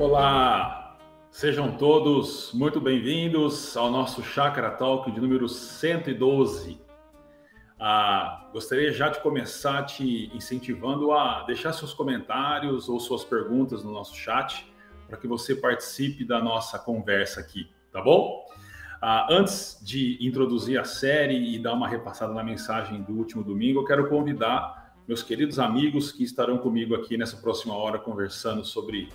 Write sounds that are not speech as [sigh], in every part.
Olá, sejam todos muito bem-vindos ao nosso Chakra Talk de número 112. Ah, gostaria já de começar te incentivando a deixar seus comentários ou suas perguntas no nosso chat para que você participe da nossa conversa aqui, tá bom? Ah, antes de introduzir a série e dar uma repassada na mensagem do último domingo, eu quero convidar meus queridos amigos que estarão comigo aqui nessa próxima hora conversando sobre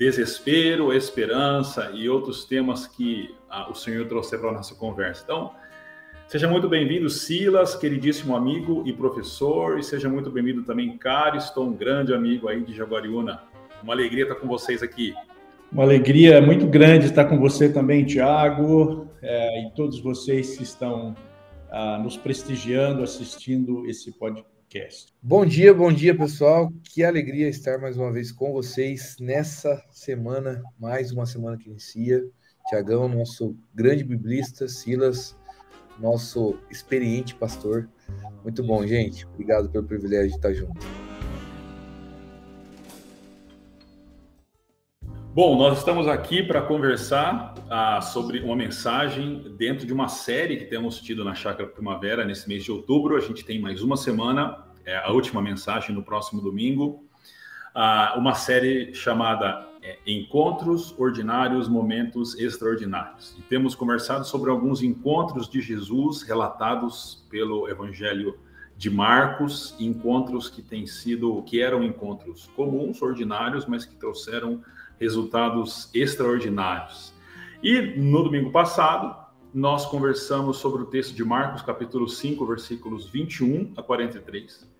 desespero, esperança e outros temas que ah, o Senhor trouxe para a nossa conversa. Então, seja muito bem-vindo, Silas, queridíssimo amigo e professor, e seja muito bem-vindo também, Cariston, um grande amigo aí de Jaguariúna. Uma alegria estar com vocês aqui. Uma alegria muito grande estar com você também, Tiago, é, e todos vocês que estão ah, nos prestigiando, assistindo esse podcast. Bom dia, bom dia, pessoal. Que alegria estar mais uma vez com vocês nessa semana, mais uma semana que inicia. Tiagão, nosso grande biblista, Silas, nosso experiente pastor. Muito bom, gente. Obrigado pelo privilégio de estar junto. Bom, nós estamos aqui para conversar ah, sobre uma mensagem dentro de uma série que temos tido na Chácara Primavera nesse mês de outubro. A gente tem mais uma semana, é, a última mensagem no próximo domingo. Ah, uma série chamada é, Encontros Ordinários, Momentos Extraordinários. E temos conversado sobre alguns encontros de Jesus relatados pelo Evangelho de Marcos, encontros que têm sido, que eram encontros comuns, ordinários, mas que trouxeram resultados extraordinários. E no domingo passado, nós conversamos sobre o texto de Marcos, capítulo 5, versículos 21 a 43.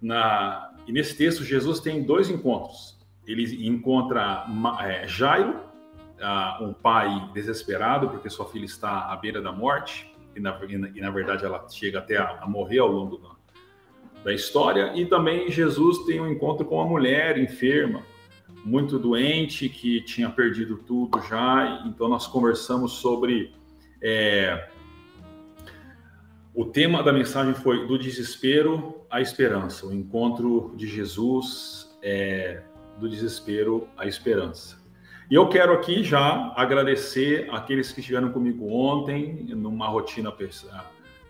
Na, e nesse texto, Jesus tem dois encontros. Ele encontra é, Jairo, uh, um pai desesperado porque sua filha está à beira da morte, e na, e na verdade ela chega até a, a morrer ao longo da, da história. E também Jesus tem um encontro com uma mulher enferma, muito doente, que tinha perdido tudo já. Então, nós conversamos sobre. É, o tema da mensagem foi do desespero à esperança, o encontro de Jesus é, do desespero à esperança. E eu quero aqui já agradecer aqueles que estiveram comigo ontem, numa rotina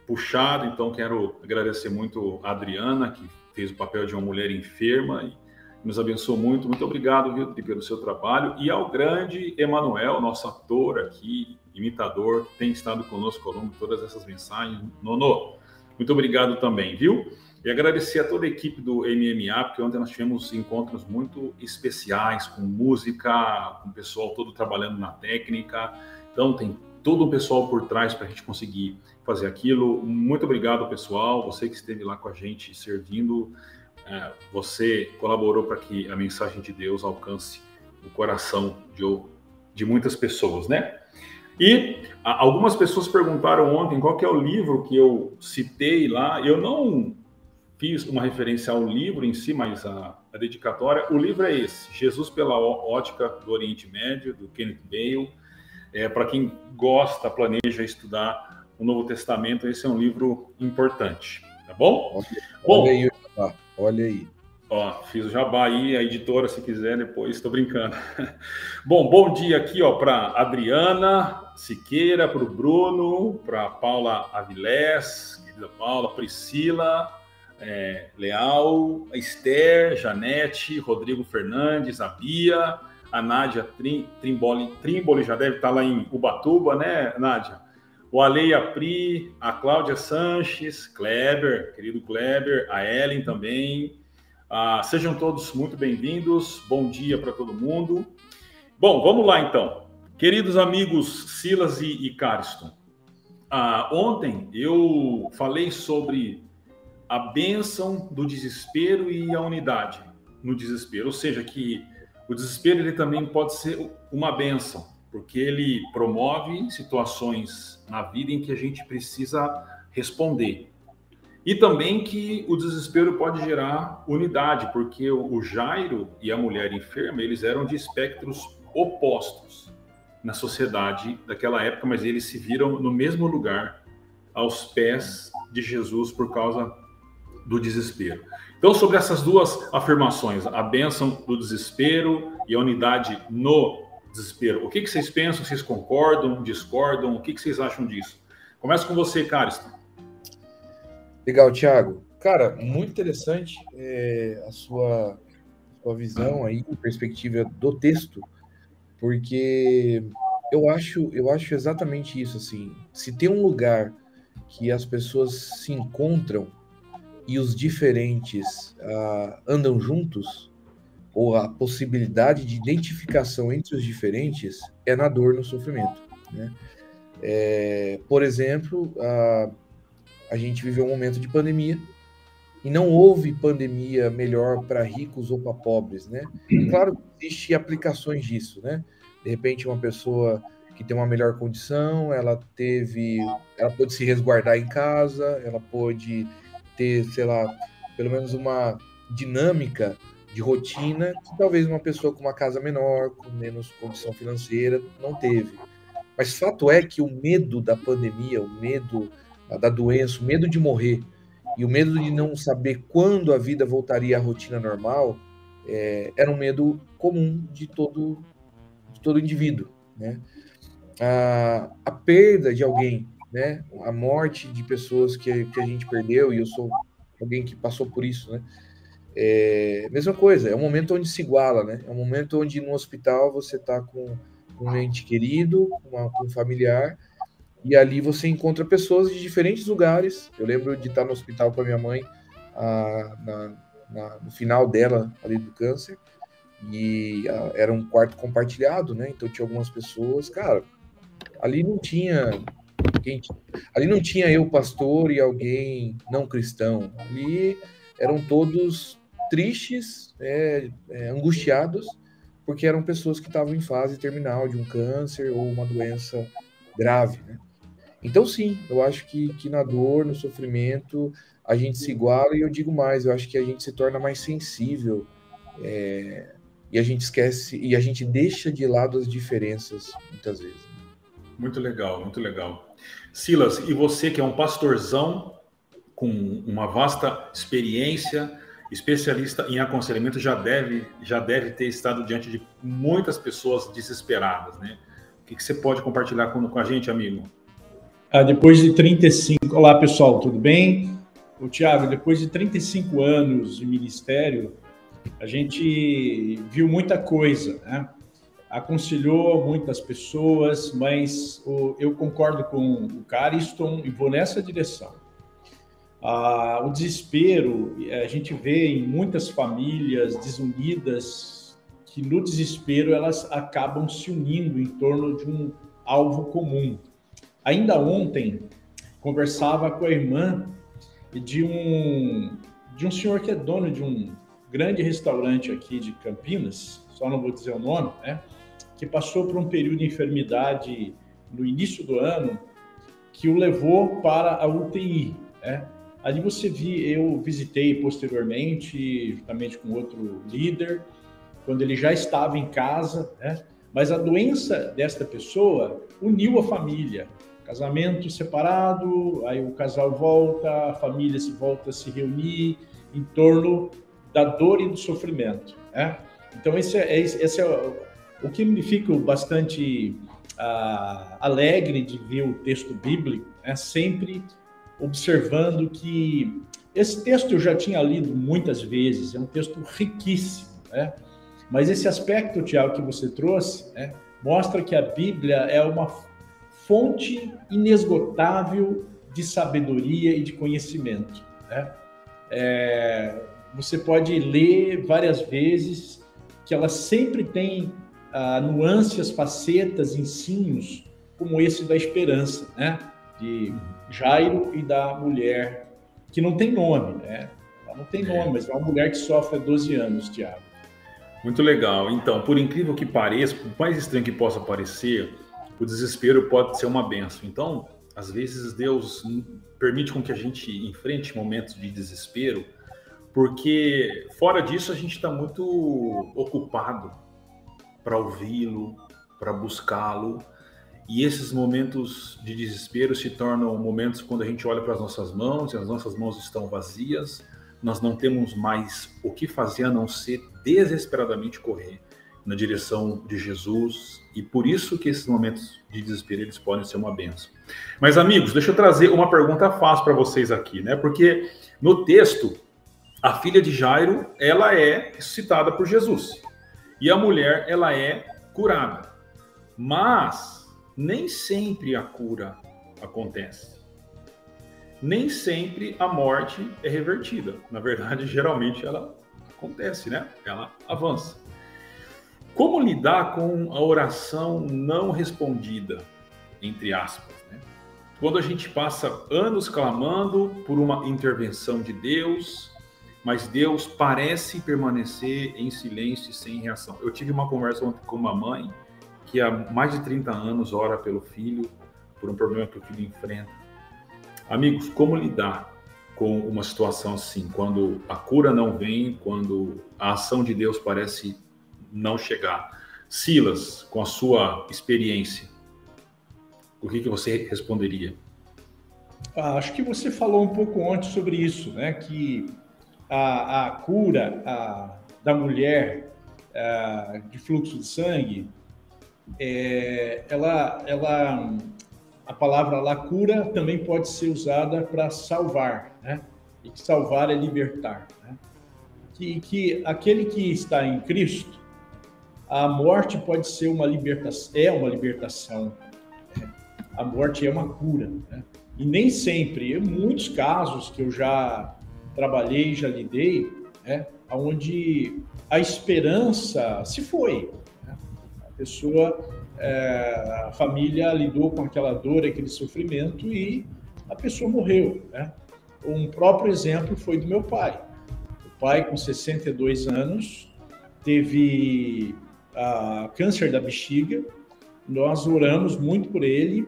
puxada, então quero agradecer muito a Adriana, que fez o papel de uma mulher enferma nos abençoou muito. Muito obrigado, viu, pelo seu trabalho. E ao grande Emanuel, nosso ator aqui, imitador, que tem estado conosco ao longo de todas essas mensagens. Nono, muito obrigado também, viu? E agradecer a toda a equipe do MMA, porque ontem nós tivemos encontros muito especiais, com música, com o pessoal todo trabalhando na técnica. Então, tem todo o pessoal por trás para a gente conseguir fazer aquilo. Muito obrigado, pessoal. Você que esteve lá com a gente servindo é, você colaborou para que a mensagem de Deus alcance o coração de, de muitas pessoas, né? E a, algumas pessoas perguntaram ontem qual é o livro que eu citei lá. Eu não fiz uma referência ao livro em si, mas a, a dedicatória. O livro é esse: Jesus pela ótica do Oriente Médio, do Kenneth Bale. É, para quem gosta, planeja estudar o Novo Testamento, esse é um livro importante, tá bom? Olha, bom, olha aí. Ó, fiz o jabá aí, a editora, se quiser, depois estou brincando. [laughs] Bom, bom dia aqui, ó, para Adriana Siqueira, para o Bruno, para Paula Avilés, querida Paula, Priscila, é, Leal, Esther, Janete, Rodrigo Fernandes, a Bia, a Nádia Trim, Trimboli, Trimboli já deve estar lá em Ubatuba, né, Nádia? O Alei Apri, a Cláudia Sanches, Kleber, querido Kleber, a Ellen também. Ah, sejam todos muito bem-vindos. Bom dia para todo mundo. Bom, vamos lá então. Queridos amigos Silas e, e Cariston, ah, ontem eu falei sobre a bênção do desespero e a unidade no desespero, ou seja, que o desespero ele também pode ser uma bênção porque ele promove situações na vida em que a gente precisa responder. E também que o desespero pode gerar unidade, porque o Jairo e a mulher enferma, eles eram de espectros opostos na sociedade daquela época, mas eles se viram no mesmo lugar, aos pés de Jesus, por causa do desespero. Então, sobre essas duas afirmações, a bênção do desespero e a unidade no desespero, o que, que vocês pensam? Vocês concordam, discordam? O que, que vocês acham disso? Começa com você, Cariston. Legal, Thiago. Cara, muito interessante é, a sua, sua visão aí, perspectiva do texto, porque eu acho, eu acho exatamente isso, assim, se tem um lugar que as pessoas se encontram e os diferentes uh, andam juntos, ou a possibilidade de identificação entre os diferentes é na dor, no sofrimento. Né? É, por exemplo, uh, a gente viveu um momento de pandemia e não houve pandemia melhor para ricos ou para pobres, né? E claro que existem aplicações disso, né? De repente, uma pessoa que tem uma melhor condição, ela teve, ela pôde se resguardar em casa, ela pôde ter, sei lá, pelo menos uma dinâmica de rotina que talvez uma pessoa com uma casa menor, com menos condição financeira, não teve. Mas fato é que o medo da pandemia, o medo da doença, o medo de morrer e o medo de não saber quando a vida voltaria à rotina normal, é, era um medo comum de todo, de todo indivíduo, né? A, a perda de alguém né? A morte de pessoas que, que a gente perdeu, e eu sou alguém que passou por isso, né? É, mesma coisa, é um momento onde se iguala, né? É um momento onde no hospital você está com, com, um ente querido, uma, com um familiar, e ali você encontra pessoas de diferentes lugares. Eu lembro de estar no hospital com a minha mãe a, na, na, no final dela, ali do câncer, e a, era um quarto compartilhado, né? Então tinha algumas pessoas, cara, ali não tinha ali não tinha eu, pastor, e alguém não cristão. Ali eram todos tristes, é, é, angustiados, porque eram pessoas que estavam em fase terminal de um câncer ou uma doença grave. Né? Então, sim, eu acho que, que na dor, no sofrimento, a gente se iguala, e eu digo mais, eu acho que a gente se torna mais sensível. É, e a gente esquece, e a gente deixa de lado as diferenças, muitas vezes. Muito legal, muito legal. Silas, e você que é um pastorzão com uma vasta experiência, especialista em aconselhamento, já deve, já deve ter estado diante de muitas pessoas desesperadas, né? O que, que você pode compartilhar com, com a gente, amigo? Ah, depois de 35... Olá, pessoal, tudo bem? O Tiago, depois de 35 anos de ministério, a gente viu muita coisa, né? aconselhou muitas pessoas, mas eu concordo com o Cariston e vou nessa direção. Ah, o desespero, a gente vê em muitas famílias desunidas que no desespero elas acabam se unindo em torno de um alvo comum. Ainda ontem conversava com a irmã de um de um senhor que é dono de um grande restaurante aqui de Campinas, só não vou dizer o nome, né? que passou por um período de enfermidade no início do ano que o levou para a UTI. Né? Ali você vi, eu visitei posteriormente, juntamente com outro líder, quando ele já estava em casa, né? mas a doença desta pessoa uniu a família. Casamento separado, aí o casal volta, a família se volta a se reunir em torno da dor e do sofrimento. Né? Então, esse é, esse é o que me fica bastante uh, alegre de ver o texto bíblico é sempre observando que esse texto eu já tinha lido muitas vezes, é um texto riquíssimo, né? Mas esse aspecto, Tiago, que você trouxe, né, mostra que a Bíblia é uma fonte inesgotável de sabedoria e de conhecimento. Né? É, você pode ler várias vezes que ela sempre tem ah, nuances, facetas, ensinos, como esse da esperança, né? De Jairo e da mulher, que não tem nome, né? Ela não tem nome, mas é uma mulher que sofre há 12 anos, Tiago. Muito legal. Então, por incrível que pareça, por mais estranho que possa parecer, o desespero pode ser uma benção. Então, às vezes Deus permite com que a gente enfrente momentos de desespero, porque fora disso a gente está muito ocupado para ouvi-lo, para buscá-lo. E esses momentos de desespero se tornam momentos quando a gente olha para as nossas mãos e as nossas mãos estão vazias, nós não temos mais o que fazer a não ser desesperadamente correr na direção de Jesus e por isso que esses momentos de desespero eles podem ser uma benção. Mas amigos, deixa eu trazer uma pergunta fácil para vocês aqui, né? Porque no texto a filha de Jairo, ela é citada por Jesus. E a mulher, ela é curada. Mas nem sempre a cura acontece. Nem sempre a morte é revertida. Na verdade, [laughs] geralmente ela acontece, né? Ela avança. Como lidar com a oração não respondida, entre aspas, né? Quando a gente passa anos clamando por uma intervenção de Deus, mas Deus parece permanecer em silêncio e sem reação. Eu tive uma conversa ontem com uma mãe que há mais de 30 anos ora pelo filho, por um problema que o filho enfrenta. Amigos, como lidar com uma situação assim, quando a cura não vem, quando a ação de Deus parece não chegar? Silas, com a sua experiência, o que, que você responderia? Ah, acho que você falou um pouco antes sobre isso, né? Que a, a cura a, da mulher a, de fluxo de sangue, é, ela, ela, a palavra lá cura também pode ser usada para salvar, né? E que salvar é libertar, né? Que, que aquele que está em Cristo, a morte pode ser uma libertação, é uma libertação. Né? A morte é uma cura, né? E nem sempre, em muitos casos que eu já trabalhei, já lidei, né, onde a esperança se foi. Pessoa, é, a família lidou com aquela dor, aquele sofrimento e a pessoa morreu. Né? Um próprio exemplo foi do meu pai. O pai, com 62 anos, teve a câncer da bexiga. Nós oramos muito por ele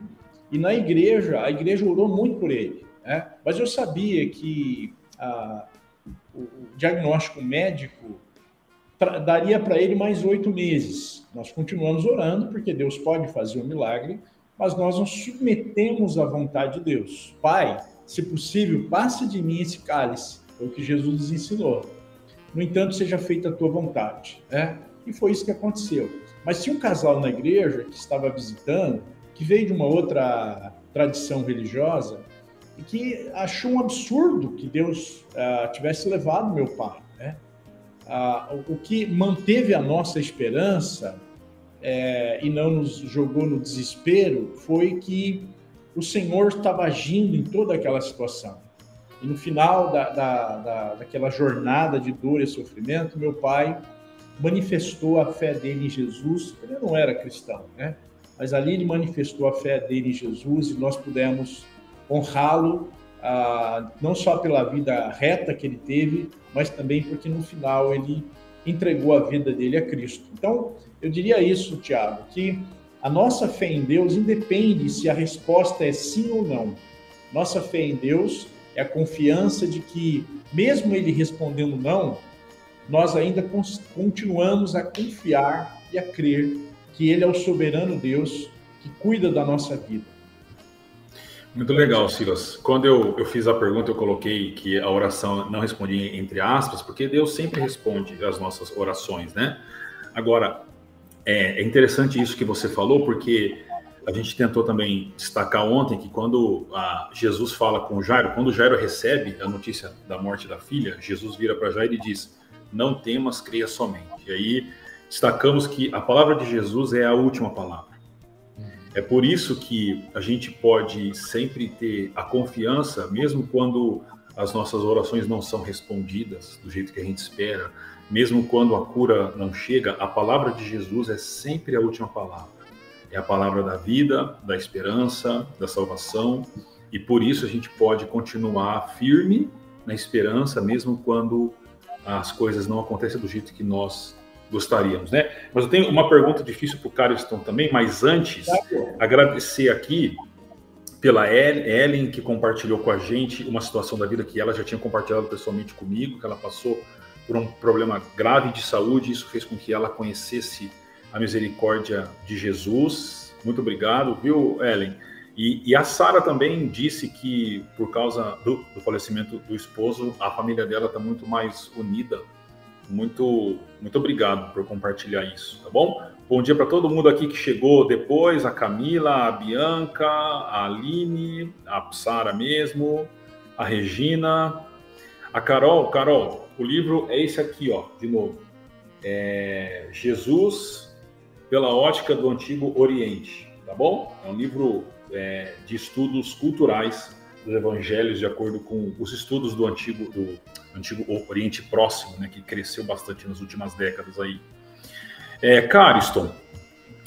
e na igreja, a igreja orou muito por ele. Né? Mas eu sabia que a, o diagnóstico médico daria para ele mais oito meses. Nós continuamos orando, porque Deus pode fazer um milagre, mas nós nos submetemos à vontade de Deus. Pai, se possível, passe de mim esse cálice, é o que Jesus nos ensinou. No entanto, seja feita a tua vontade. Né? E foi isso que aconteceu. Mas se um casal na igreja que estava visitando, que veio de uma outra tradição religiosa, e que achou um absurdo que Deus uh, tivesse levado meu pai. Né? Uh, o que manteve a nossa esperança é, e não nos jogou no desespero foi que o Senhor estava agindo em toda aquela situação. E no final da, da, da, daquela jornada de dor e sofrimento, meu pai manifestou a fé dele em Jesus. Ele não era cristão, né? Mas ali ele manifestou a fé dele em Jesus e nós pudemos honrá-lo, ah, não só pela vida reta que ele teve, mas também porque no final ele entregou a vida dele a Cristo. Então, eu diria isso, Tiago, que a nossa fé em Deus independe se a resposta é sim ou não. Nossa fé em Deus é a confiança de que, mesmo ele respondendo não, nós ainda continuamos a confiar e a crer que ele é o soberano Deus que cuida da nossa vida. Muito legal, Silas. Quando eu, eu fiz a pergunta, eu coloquei que a oração não respondia entre aspas, porque Deus sempre responde às nossas orações, né? Agora, é, é interessante isso que você falou, porque a gente tentou também destacar ontem que quando Jesus fala com Jairo, quando Jairo recebe a notícia da morte da filha, Jesus vira para Jairo e diz: Não temas, creia somente. E aí destacamos que a palavra de Jesus é a última palavra. É por isso que a gente pode sempre ter a confiança, mesmo quando as nossas orações não são respondidas do jeito que a gente espera, mesmo quando a cura não chega, a palavra de Jesus é sempre a última palavra. É a palavra da vida, da esperança, da salvação, e por isso a gente pode continuar firme na esperança, mesmo quando as coisas não acontecem do jeito que nós gostaríamos, né? Mas eu tenho uma pergunta difícil para o Cariston também, mas antes, agradecer aqui pela Ellen, que compartilhou com a gente uma situação da vida que ela já tinha compartilhado pessoalmente comigo, que ela passou por um problema grave de saúde, isso fez com que ela conhecesse a misericórdia de Jesus. Muito obrigado, viu, Ellen? E, e a Sara também disse que, por causa do, do, falecimento do esposo, a família dela está muito mais unida. Muito, muito obrigado por compartilhar isso, tá bom? Bom dia para todo mundo aqui que chegou depois: a Camila, a Bianca, a Aline, a Sara mesmo, a Regina, a Carol. Carol, o livro é esse aqui, ó, de novo. É Jesus pela ótica do Antigo Oriente, tá bom? É um livro é, de estudos culturais dos evangelhos de acordo com os estudos do antigo do antigo Oriente Próximo, né, que cresceu bastante nas últimas décadas aí. É, Cariston,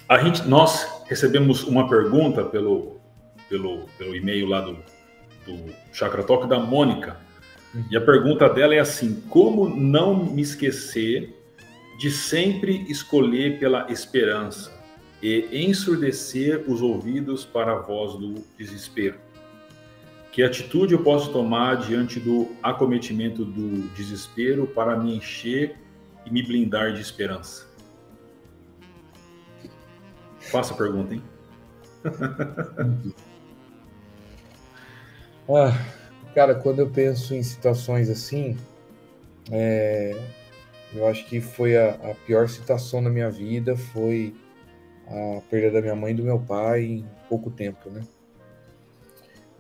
a gente, nós recebemos uma pergunta pelo, pelo, pelo e-mail lá do, do Chakra Talk da Mônica, e a pergunta dela é assim: como não me esquecer de sempre escolher pela esperança? e ensurdecer os ouvidos para a voz do desespero. Que atitude eu posso tomar diante do acometimento do desespero para me encher e me blindar de esperança? Faça a pergunta, hein? [laughs] ah, cara, quando eu penso em situações assim, é, eu acho que foi a, a pior situação na minha vida foi a perda da minha mãe e do meu pai em pouco tempo, né?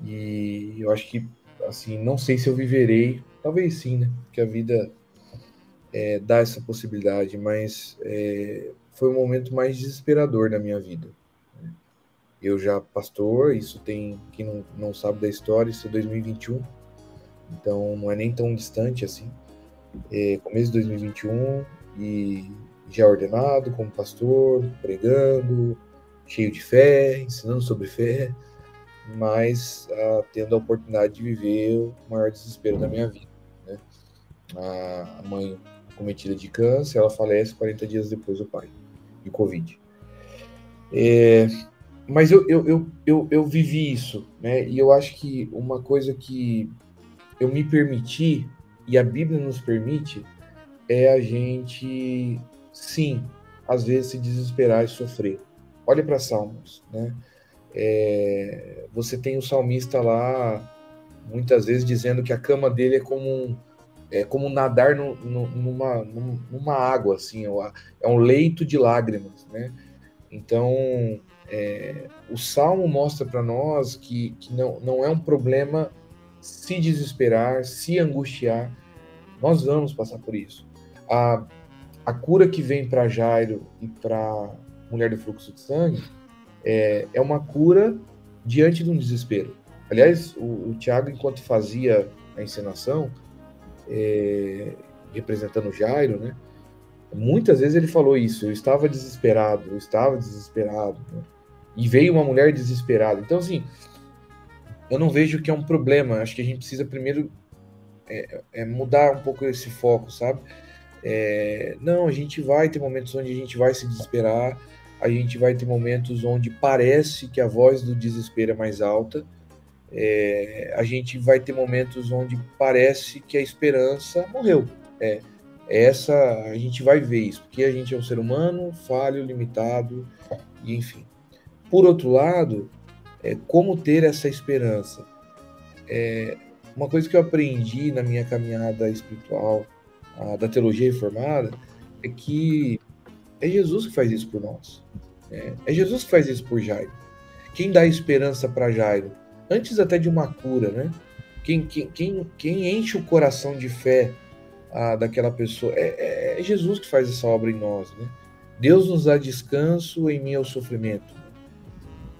E eu acho que, assim, não sei se eu viverei, talvez sim, né? Porque a vida é, dá essa possibilidade, mas é, foi o momento mais desesperador da minha vida. Eu já pastor, isso tem, quem não, não sabe da história, isso é 2021, então não é nem tão distante assim. É, começo de 2021 e já ordenado como pastor, pregando, cheio de fé, ensinando sobre fé, mas ah, tendo a oportunidade de viver o maior desespero da minha vida. Né? A mãe cometida de câncer, ela falece 40 dias depois do pai, de Covid. É, mas eu, eu, eu, eu, eu vivi isso, né? E eu acho que uma coisa que eu me permiti, e a Bíblia nos permite, é a gente sim, às vezes se desesperar e sofrer. Olhe para Salmos, né? É, você tem o salmista lá, muitas vezes dizendo que a cama dele é como um, é como nadar no, no, numa, numa água, assim, é um leito de lágrimas, né? Então, é, o Salmo mostra para nós que, que não, não é um problema se desesperar, se angustiar. Nós vamos passar por isso. A, a cura que vem para Jairo e para mulher do fluxo de sangue é, é uma cura diante de um desespero. Aliás, o, o Tiago, enquanto fazia a encenação, é, representando Jairo, né? Muitas vezes ele falou isso. Eu estava desesperado, eu estava desesperado. Né? E veio uma mulher desesperada. Então, assim, eu não vejo que é um problema. Acho que a gente precisa primeiro é, é mudar um pouco esse foco, sabe? É, não, a gente vai ter momentos onde a gente vai se desesperar, a gente vai ter momentos onde parece que a voz do desespero é mais alta, é, a gente vai ter momentos onde parece que a esperança morreu. É, essa a gente vai ver isso, porque a gente é um ser humano falho, limitado, e enfim. Por outro lado, é, como ter essa esperança? É, uma coisa que eu aprendi na minha caminhada espiritual, a, da teologia reformada é que é Jesus que faz isso por nós. É, é Jesus que faz isso por Jairo. Quem dá esperança para Jairo, antes até de uma cura, né? Quem, quem, quem, quem enche o coração de fé a, daquela pessoa é, é, é, Jesus que faz essa obra em nós, né? Deus nos dá descanso em meio ao sofrimento.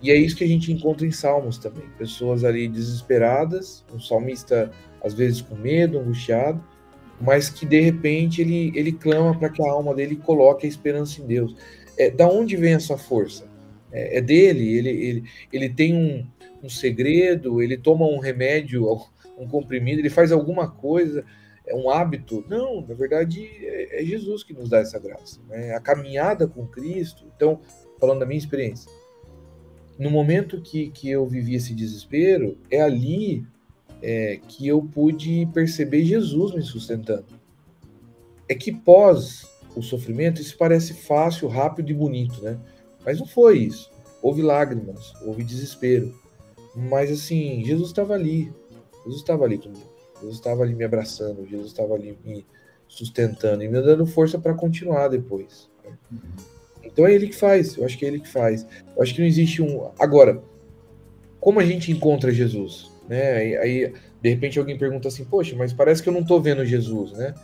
E é isso que a gente encontra em Salmos também. Pessoas ali desesperadas, um salmista às vezes com medo, angustiado, mas que de repente ele, ele clama para que a alma dele coloque a esperança em Deus. É, da onde vem essa força? É, é dele, ele, ele, ele tem um, um segredo, ele toma um remédio, [laughs] um comprimido, ele faz alguma coisa, é um hábito. Não, na verdade é, é Jesus que nos dá essa graça. Né? A caminhada com Cristo, então, falando da minha experiência, no momento que, que eu vivi esse desespero, é ali é, que eu pude perceber Jesus me sustentando. É que pós o sofrimento, isso parece fácil, rápido e bonito, né? Mas não foi isso. Houve lágrimas, houve desespero. Mas assim, Jesus estava ali. Jesus estava ali comigo. Jesus estava ali me abraçando, Jesus estava ali me sustentando e me dando força para continuar depois. Então é ele que faz, eu acho que é ele que faz. Eu acho que não existe um. Agora, como a gente encontra Jesus? Né? Aí, aí de repente alguém pergunta assim, poxa, mas parece que eu não estou vendo Jesus, né?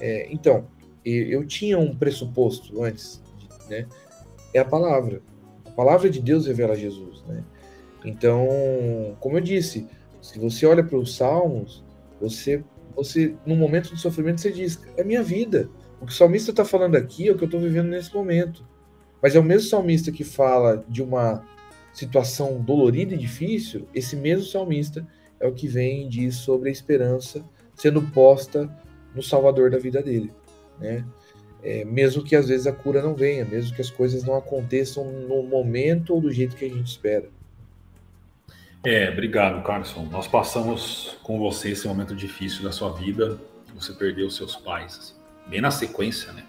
É, então, eu tinha um pressuposto antes, né? É a palavra. A palavra de Deus revela Jesus, né? Então, como eu disse, se você olha para os Salmos, você, você, no momento de sofrimento, você diz: é minha vida. O que o salmista está falando aqui é o que eu estou vivendo nesse momento. Mas é o mesmo salmista que fala de uma situação dolorida e difícil, esse mesmo salmista é o que vem e diz sobre a esperança sendo posta no Salvador da vida dele, né? É, mesmo que às vezes a cura não venha, mesmo que as coisas não aconteçam no momento ou do jeito que a gente espera. É, obrigado, Carson. Nós passamos com você esse momento difícil da sua vida. Você perdeu seus pais, assim, bem na sequência, né?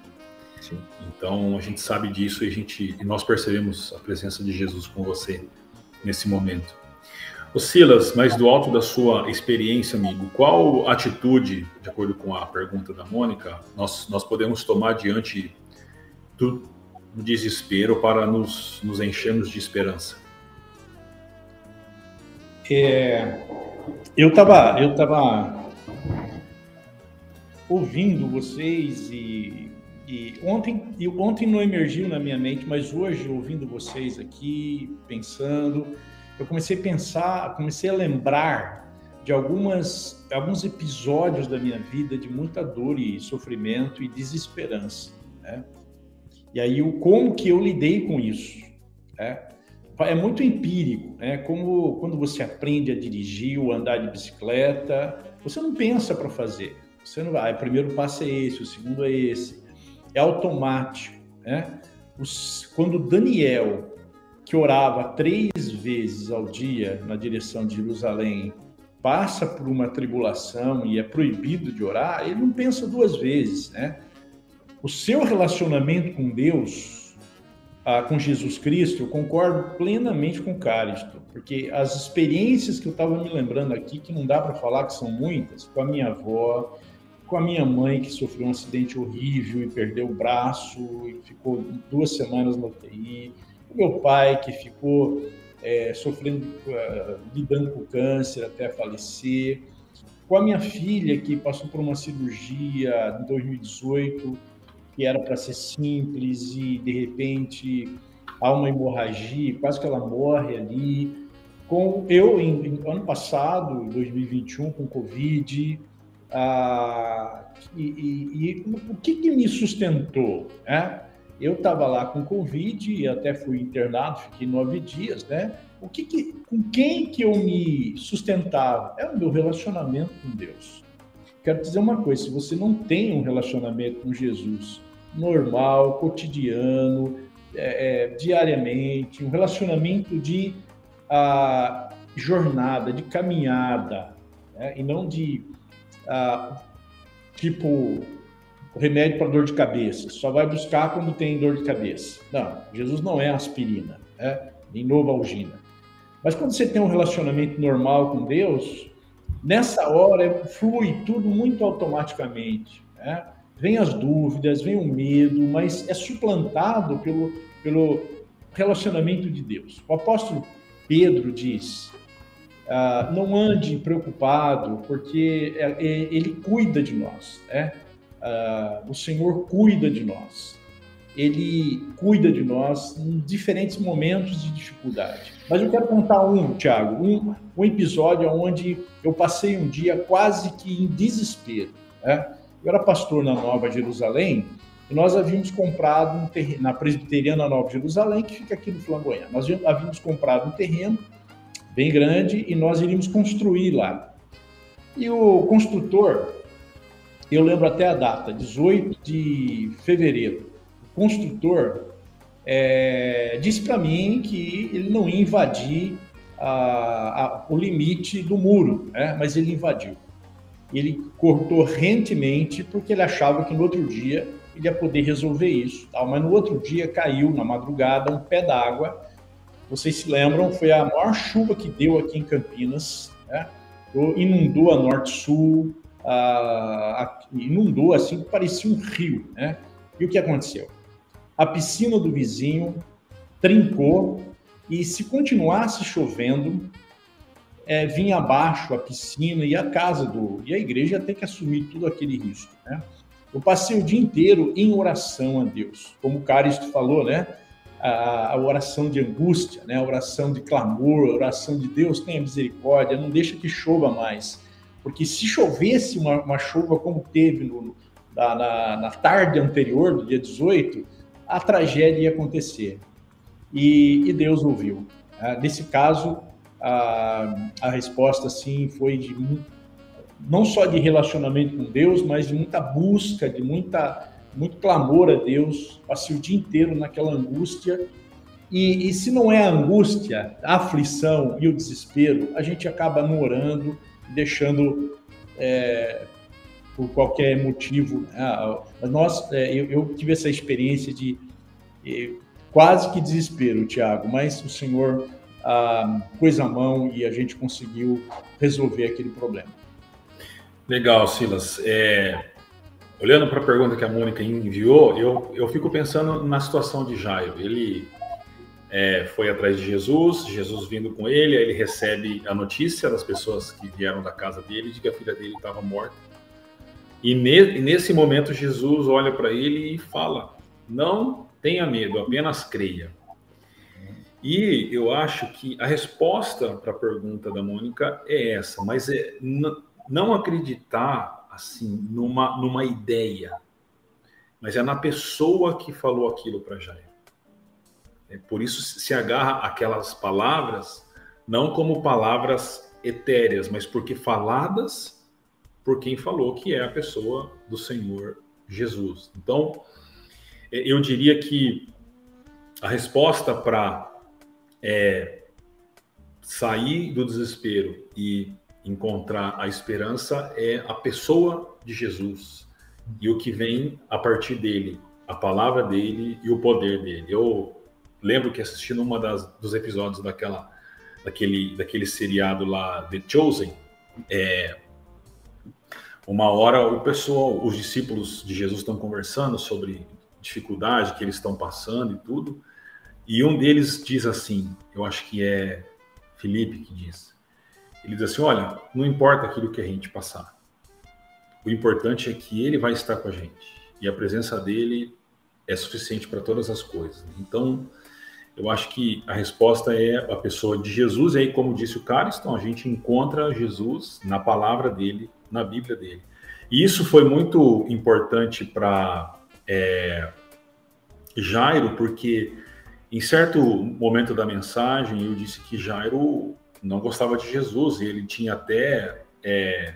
Sim. Então a gente sabe disso e a gente e nós percebemos a presença de Jesus com você nesse momento. O Silas, mas do alto da sua experiência, amigo, qual atitude, de acordo com a pergunta da Mônica, nós, nós podemos tomar diante do, do desespero para nos, nos enchermos de esperança? É, eu estava eu tava ouvindo vocês e, e ontem, e ontem não emergiu na minha mente, mas hoje ouvindo vocês aqui, pensando, eu comecei a pensar, comecei a lembrar de algumas, alguns episódios da minha vida de muita dor e sofrimento e desesperança, né? E aí o como que eu lidei com isso, né? é muito empírico, né? Como quando você aprende a dirigir ou andar de bicicleta, você não pensa para fazer. Você não vai. O primeiro passo é esse, o segundo é esse. É automático, né? Os, quando Daniel, que orava três vezes ao dia na direção de Jerusalém, passa por uma tribulação e é proibido de orar, ele não pensa duas vezes, né? O seu relacionamento com Deus ah, com Jesus Cristo, eu concordo plenamente com Cáristo, porque as experiências que eu estava me lembrando aqui, que não dá para falar que são muitas, com a minha avó, com a minha mãe que sofreu um acidente horrível e perdeu o braço e ficou duas semanas no UTI, o meu pai que ficou é, sofrendo, uh, lidando com câncer até falecer, com a minha filha que passou por uma cirurgia em 2018 que era para ser simples e de repente há uma hemorragia, quase que ela morre ali. Com eu em ano passado, 2021, com Covid, ah, e, e, e, o que, que me sustentou? Né? Eu estava lá com Covid e até fui internado, fiquei nove dias, né? O que, que com quem que eu me sustentava? Era o meu relacionamento com Deus. Quero dizer uma coisa: se você não tem um relacionamento com Jesus, normal, cotidiano, é, é, diariamente, um relacionamento de a, jornada, de caminhada, né? e não de a, tipo remédio para dor de cabeça. Só vai buscar quando tem dor de cabeça. Não, Jesus não é aspirina, né? nem novalgina. Mas quando você tem um relacionamento normal com Deus, nessa hora flui tudo muito automaticamente. Né? Vem as dúvidas, vem o medo, mas é suplantado pelo, pelo relacionamento de Deus. O apóstolo Pedro diz: ah, não ande preocupado, porque é, é, ele cuida de nós, né? Ah, o Senhor cuida de nós. Ele cuida de nós em diferentes momentos de dificuldade. Mas eu quero contar um, Tiago, um, um episódio onde eu passei um dia quase que em desespero. Né? Eu era pastor na Nova Jerusalém e nós havíamos comprado um terreno, na Presbiteriana Nova Jerusalém, que fica aqui no Flamboyant. Nós havíamos comprado um terreno bem grande e nós iríamos construir lá. E o construtor, eu lembro até a data, 18 de fevereiro, o construtor é, disse para mim que ele não ia invadir a, a, o limite do muro, né? mas ele invadiu ele cortou rentemente porque ele achava que no outro dia ele ia poder resolver isso. Tal. Mas no outro dia caiu, na madrugada, um pé d'água vocês se lembram, foi a maior chuva que deu aqui em Campinas, né? inundou a Norte-Sul, inundou assim, parecia um rio, né? E o que aconteceu? A piscina do vizinho trincou e se continuasse chovendo, é, vinha abaixo a piscina e a casa do e a igreja ter que assumir tudo aquele risco, né? Eu passei o dia inteiro em oração a Deus, como o Caristo falou, né? A, a, oração de angústia, né? A oração de clamor, a oração de Deus tenha misericórdia, não deixa que chova mais, porque se chovesse uma, uma chuva como teve no, na, na, na tarde anterior do dia 18, a tragédia ia acontecer. E, e Deus ouviu. Ah, nesse caso, a, a resposta sim foi de não só de relacionamento com Deus, mas de muita busca, de muita muito clamor a Deus. Passei o dia inteiro naquela angústia. E, e se não é a angústia, a aflição e o desespero, a gente acaba não orando, deixando é, por qualquer motivo. Né? Nós, é, eu, eu, tive essa experiência de é, quase que desespero, Tiago, mas o Senhor ah, pôs a mão e a gente conseguiu resolver aquele problema. Legal, Silas. É, olhando para a pergunta que a Mônica enviou, eu, eu fico pensando na situação de Jairo. Ele é, foi atrás de Jesus, Jesus vindo com ele, aí ele recebe a notícia das pessoas que vieram da casa dele de que a filha dele estava morta. E, ne, nesse momento Jesus olha para ele e fala: Não tenha medo, apenas creia. E eu acho que a resposta para a pergunta da Mônica é essa, mas é não acreditar assim numa, numa ideia, mas é na pessoa que falou aquilo para Jair. É, por isso se agarra aquelas palavras não como palavras etéreas, mas porque faladas por quem falou que é a pessoa do Senhor Jesus. Então, é, eu diria que a resposta para é, sair do desespero e encontrar a esperança é a pessoa de Jesus e o que vem a partir dele, a palavra dele e o poder dele. Eu lembro que assistindo uma das, dos episódios daquela, daquele, daquele seriado lá, The Chosen, é, uma hora o pessoal, os discípulos de Jesus estão conversando sobre dificuldade que eles estão passando e tudo, e um deles diz assim, eu acho que é Felipe que diz, ele diz assim, olha, não importa aquilo que a gente passar, o importante é que ele vai estar com a gente, e a presença dele é suficiente para todas as coisas. Então, eu acho que a resposta é a pessoa de Jesus, e aí, como disse o Cariston, a gente encontra Jesus na palavra dele, na Bíblia dele. E isso foi muito importante para é, Jairo, porque em certo momento da mensagem eu disse que Jairo não gostava de Jesus, e ele tinha até é,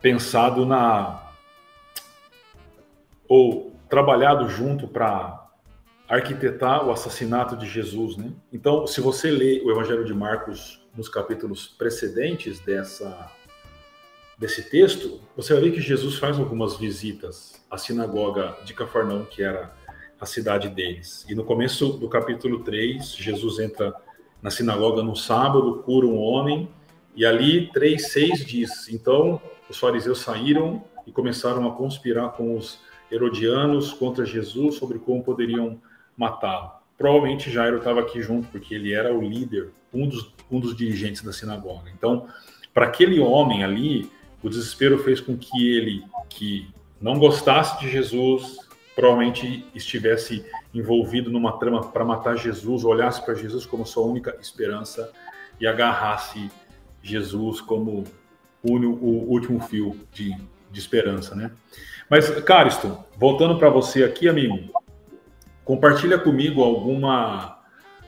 pensado na. ou trabalhado junto para arquitetar o assassinato de Jesus, né? Então, se você lê o Evangelho de Marcos nos capítulos precedentes dessa desse texto, você vai ver que Jesus faz algumas visitas à sinagoga de Cafarnaum, que era a cidade deles. E no começo do capítulo 3, Jesus entra na sinagoga no sábado, cura um homem, e ali 3:6 diz: "Então os fariseus saíram e começaram a conspirar com os herodianos contra Jesus sobre como poderiam matá-lo. Provavelmente Jairo estava aqui junto, porque ele era o líder, um dos, um dos dirigentes da sinagoga. Então, para aquele homem ali, o desespero fez com que ele, que não gostasse de Jesus, provavelmente estivesse envolvido numa trama para matar Jesus, olhasse para Jesus como sua única esperança e agarrasse Jesus como o, o último fio de, de esperança, né? Mas, Cariston, voltando para você aqui, amigo, Compartilha comigo alguma,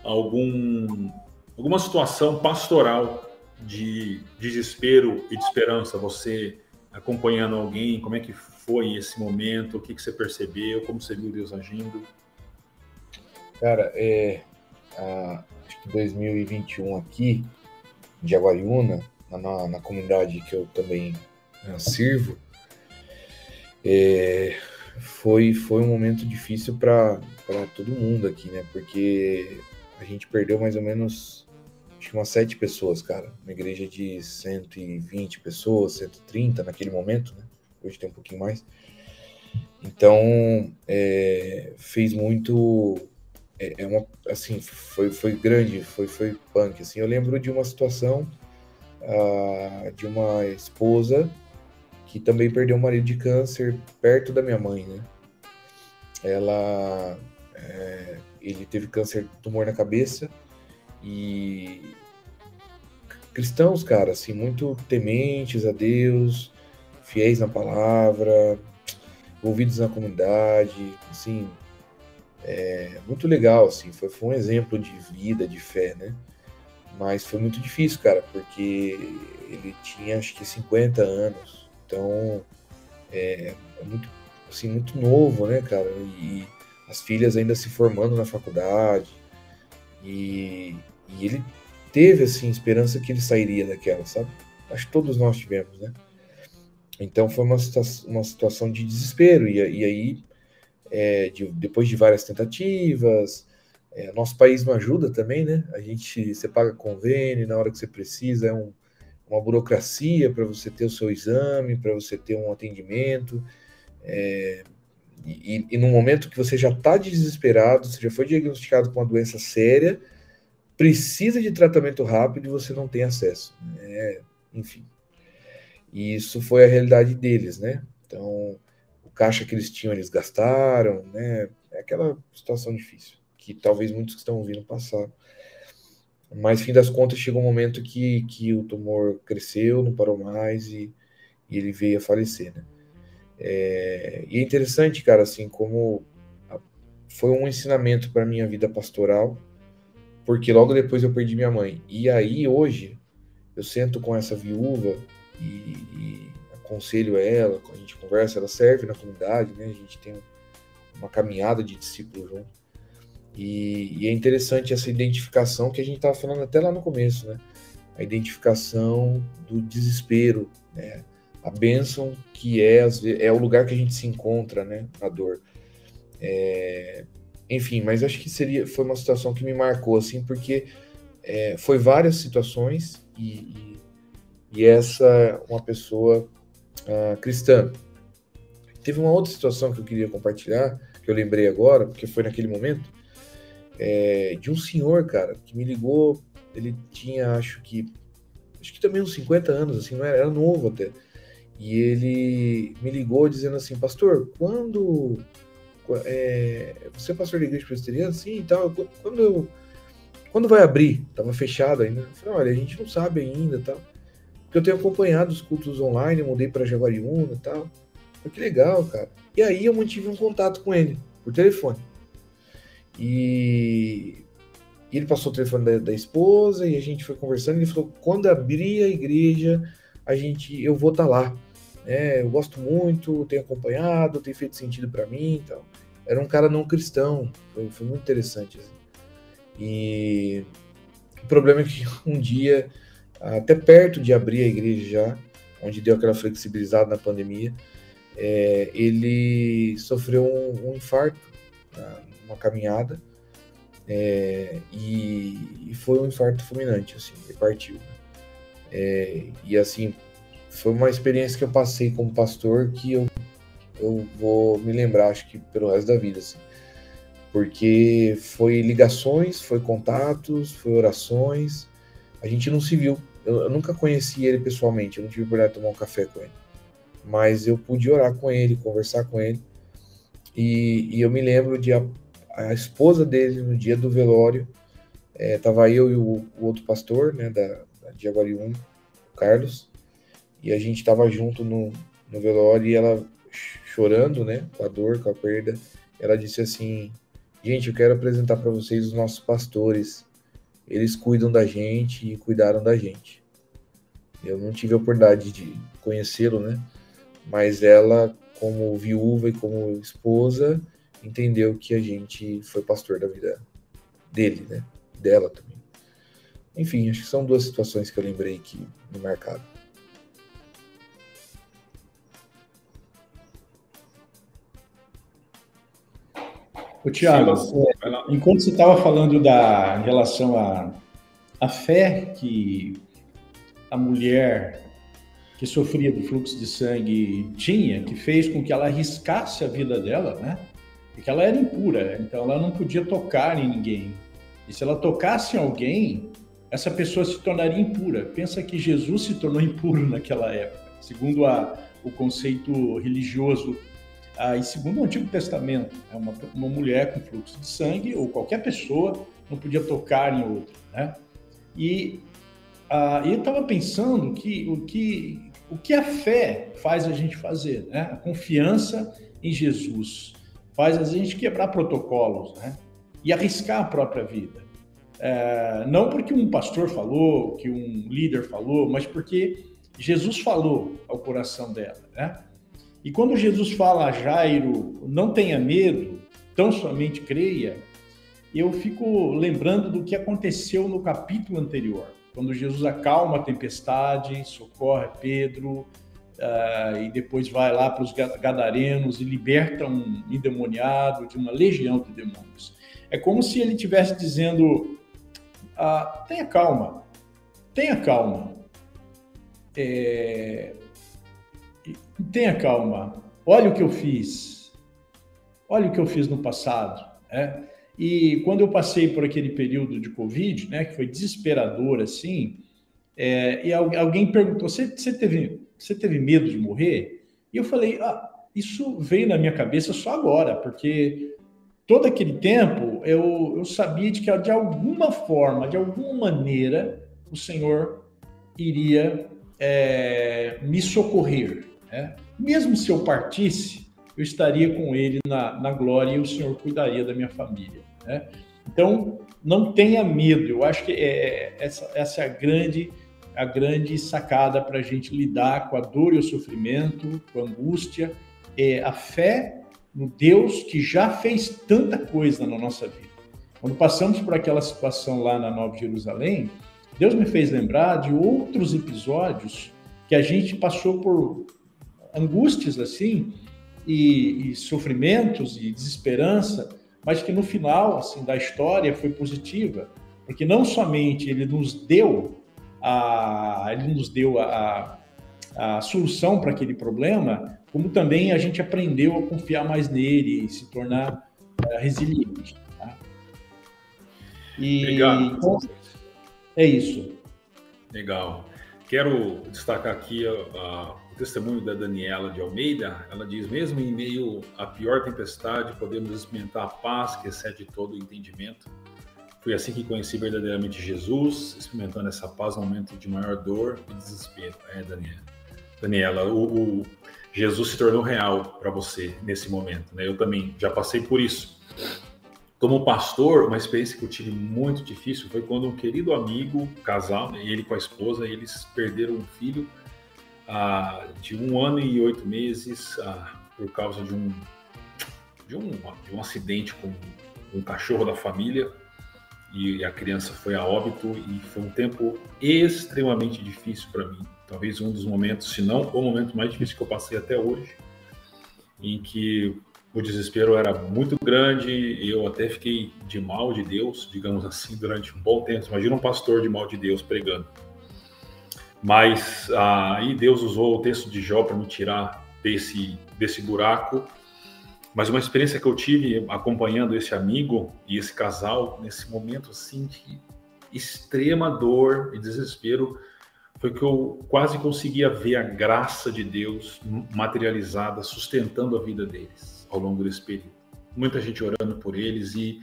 algum, alguma situação pastoral de desespero e de esperança. Você acompanhando alguém, como é que foi esse momento? O que, que você percebeu? Como você viu Deus agindo? Cara, é, a, acho que 2021 aqui, de Jaguariúna, na, na comunidade que eu também né, sirvo, é, foi, foi um momento difícil para todo mundo aqui, né? Porque a gente perdeu mais ou menos acho que umas sete pessoas, cara. Uma igreja de 120 pessoas, 130 naquele momento, né? Hoje tem um pouquinho mais. Então, é, fez muito. É, é, uma, assim, foi, foi grande, foi, foi punk. Assim. Eu lembro de uma situação uh, de uma esposa que também perdeu o marido de câncer perto da minha mãe, né? Ela. É, ele teve câncer, tumor na cabeça e cristãos, cara, assim, muito tementes a Deus, fiéis na palavra, envolvidos na comunidade, assim, é, muito legal, assim, foi, foi um exemplo de vida, de fé, né? Mas foi muito difícil, cara, porque ele tinha acho que 50 anos, então é, é muito, assim, muito novo, né, cara? E, as filhas ainda se formando na faculdade, e, e ele teve, assim, esperança que ele sairia daquela, sabe? Acho que todos nós tivemos, né? Então foi uma, uma situação de desespero, e, e aí, é, de, depois de várias tentativas, é, nosso país não ajuda também, né? A gente, você paga convênio na hora que você precisa, é um, uma burocracia para você ter o seu exame, para você ter um atendimento, é, e, e no momento que você já está desesperado, você já foi diagnosticado com uma doença séria, precisa de tratamento rápido e você não tem acesso. É, enfim. E isso foi a realidade deles, né? Então, caixa que eles tinham, eles gastaram, né? É aquela situação difícil, que talvez muitos que estão ouvindo passaram. Mas, fim das contas, chegou um momento que, que o tumor cresceu, não parou mais e, e ele veio a falecer, né? É, e é interessante, cara, assim, como foi um ensinamento para minha vida pastoral, porque logo depois eu perdi minha mãe. E aí, hoje, eu sento com essa viúva e, e aconselho ela, a gente conversa, ela serve na comunidade, né? A gente tem uma caminhada de discípulo junto. E, e, é interessante essa identificação que a gente estava falando até lá no começo, né? A identificação do desespero, né? A bênção que é, é o lugar que a gente se encontra, né? Na dor. É, enfim, mas acho que seria, foi uma situação que me marcou, assim, porque é, foi várias situações e, e, e essa uma pessoa uh, cristã. Teve uma outra situação que eu queria compartilhar, que eu lembrei agora, porque foi naquele momento, é, de um senhor, cara, que me ligou, ele tinha, acho que, acho que também uns 50 anos, assim, não era, era novo até, e ele me ligou dizendo assim, pastor, quando é, você é pastor da igreja presbiteriana? Sim, tal. Quando quando vai abrir? Tava fechado ainda. Eu falei, olha, a gente não sabe ainda, tal. Eu tenho acompanhado os cultos online, mudei para Jaguariúna e tal. Falei, que legal, cara. E aí eu mantive um contato com ele por telefone. E, e ele passou o telefone da, da, esposa e a gente foi conversando. Ele falou: quando abrir a igreja, a gente, eu vou estar tá lá. É, eu gosto muito, tenho acompanhado, tem feito sentido para mim então. Era um cara não cristão, foi, foi muito interessante. Assim. E o problema é que [laughs] um dia, até perto de abrir a igreja já, onde deu aquela flexibilizada na pandemia, é, ele sofreu um, um infarto numa caminhada é, e, e, foi um infarto fulminante, assim, ele partiu. É, e assim, foi uma experiência que eu passei como pastor que eu, eu vou me lembrar, acho que pelo resto da vida, assim. Porque foi ligações, foi contatos, foi orações. A gente não se viu. Eu, eu nunca conheci ele pessoalmente, eu não tive oportunidade de tomar um café com ele. Mas eu pude orar com ele, conversar com ele. E, e eu me lembro de a, a, esposa dele no dia do velório. É, tava eu e o, o outro pastor, né, da, da o Carlos e a gente estava junto no, no velório e ela chorando, né, com a dor, com a perda, ela disse assim: "Gente, eu quero apresentar para vocês os nossos pastores. Eles cuidam da gente e cuidaram da gente." Eu não tive a oportunidade de conhecê-lo, né? Mas ela, como viúva e como esposa, entendeu que a gente foi pastor da vida dele, né? Dela também. Enfim, acho que são duas situações que eu lembrei que me marcaram. O Tiago, enquanto você estava falando da em relação à, à fé que a mulher que sofria do fluxo de sangue tinha, que fez com que ela arriscasse a vida dela, né? Porque ela era impura, então ela não podia tocar em ninguém. E se ela tocasse em alguém, essa pessoa se tornaria impura. Pensa que Jesus se tornou impuro [laughs] naquela época, segundo a, o conceito religioso ah, e segundo o Antigo Testamento. É uma, uma mulher com fluxo de sangue ou qualquer pessoa não podia tocar em outra, né? E ah, eu estava pensando que o que o que a fé faz a gente fazer, né? A confiança em Jesus faz a gente quebrar protocolos, né? E arriscar a própria vida. É, não porque um pastor falou, que um líder falou, mas porque Jesus falou ao coração dela, né? E quando Jesus fala a Jairo, não tenha medo, tão somente creia, eu fico lembrando do que aconteceu no capítulo anterior quando Jesus acalma a tempestade, socorre Pedro, uh, e depois vai lá para os gadarenos e liberta um endemoniado de uma legião de demônios. É como se ele estivesse dizendo: ah, tenha calma, tenha calma, é... tenha calma, olha o que eu fiz, olha o que eu fiz no passado. Né? E quando eu passei por aquele período de Covid, né, que foi desesperador assim, é, e alguém perguntou: você, teve, você teve medo de morrer? E eu falei: ah, isso veio na minha cabeça só agora, porque todo aquele tempo eu, eu sabia de que de alguma forma, de alguma maneira, o Senhor iria é, me socorrer. Né? Mesmo se eu partisse, eu estaria com Ele na, na glória e o Senhor cuidaria da minha família. Né? Então, não tenha medo. Eu acho que é, é essa, essa é a grande, a grande sacada para a gente lidar com a dor e o sofrimento, com a angústia. É a fé no Deus que já fez tanta coisa na nossa vida. Quando passamos por aquela situação lá na Nova Jerusalém, Deus me fez lembrar de outros episódios que a gente passou por angústias assim e, e sofrimentos e desesperança mas que no final assim da história foi positiva, porque não somente ele nos deu a ele nos deu a, a, solução para aquele problema, como também a gente aprendeu a confiar mais nele e se tornar uh, resiliente. Tá? E Obrigado. Então, é isso. Legal. Quero destacar aqui a, a testemunho da Daniela de Almeida, ela diz: mesmo em meio à pior tempestade, podemos experimentar a paz que excede todo o entendimento. Foi assim que conheci verdadeiramente Jesus, experimentando essa paz no momento de maior dor e desespero. É, Daniela. Daniela, o, o Jesus se tornou real para você nesse momento. Né? Eu também já passei por isso. Como pastor, uma experiência que eu tive muito difícil foi quando um querido amigo, casal, né, ele com a esposa, eles perderam um filho ah, de um ano e oito meses ah, por causa de um, de um, de um acidente com um cachorro da família e a criança foi a óbito e foi um tempo extremamente difícil para mim. Talvez um dos momentos, se não o momento mais difícil que eu passei até hoje, em que o desespero era muito grande, eu até fiquei de mal de Deus, digamos assim, durante um bom tempo. Imagina um pastor de mal de Deus pregando. Mas aí ah, Deus usou o texto de Jó para me tirar desse, desse buraco. Mas uma experiência que eu tive acompanhando esse amigo e esse casal nesse momento assim de extrema dor e desespero foi que eu quase conseguia ver a graça de Deus materializada sustentando a vida deles ao longo desse período. Muita gente orando por eles e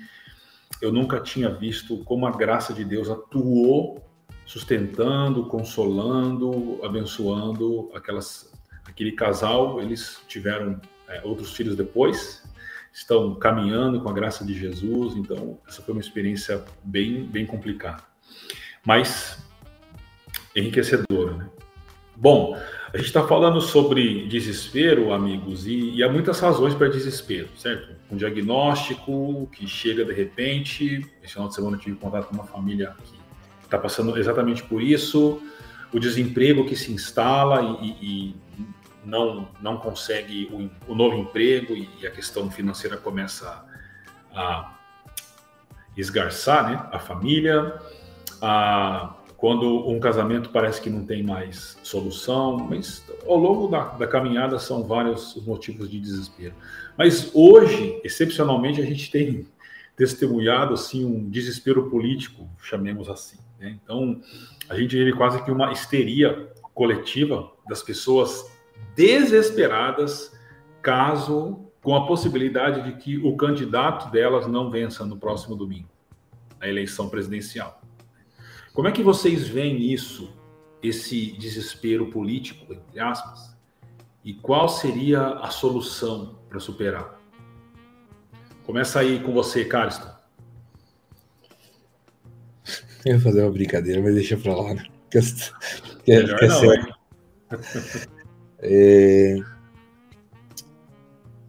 eu nunca tinha visto como a graça de Deus atuou sustentando, consolando, abençoando aquelas, aquele casal. Eles tiveram é, outros filhos depois, estão caminhando com a graça de Jesus. Então, essa foi uma experiência bem, bem complicada, mas enriquecedora. Né? Bom, a gente está falando sobre desespero, amigos, e, e há muitas razões para desespero, certo? Um diagnóstico que chega de repente. Esse final de semana eu tive contato com uma família que está passando exatamente por isso, o desemprego que se instala e, e não, não consegue o, o, novo emprego e a questão financeira começa a esgarçar, né? A família, a quando um casamento parece que não tem mais solução, mas ao longo da, da caminhada são vários os motivos de desespero. Mas hoje, excepcionalmente, a gente tem testemunhado assim um desespero político, chamemos assim. Né? Então, a gente vive quase que uma histeria coletiva das pessoas desesperadas caso com a possibilidade de que o candidato delas não vença no próximo domingo, a eleição presidencial. Como é que vocês veem isso, esse desespero político, entre aspas? E qual seria a solução para superar? Começa aí com você, Cariston. [laughs] Eu ia fazer uma brincadeira, mas deixa pra lá, né? Que, que, que não? [laughs] É,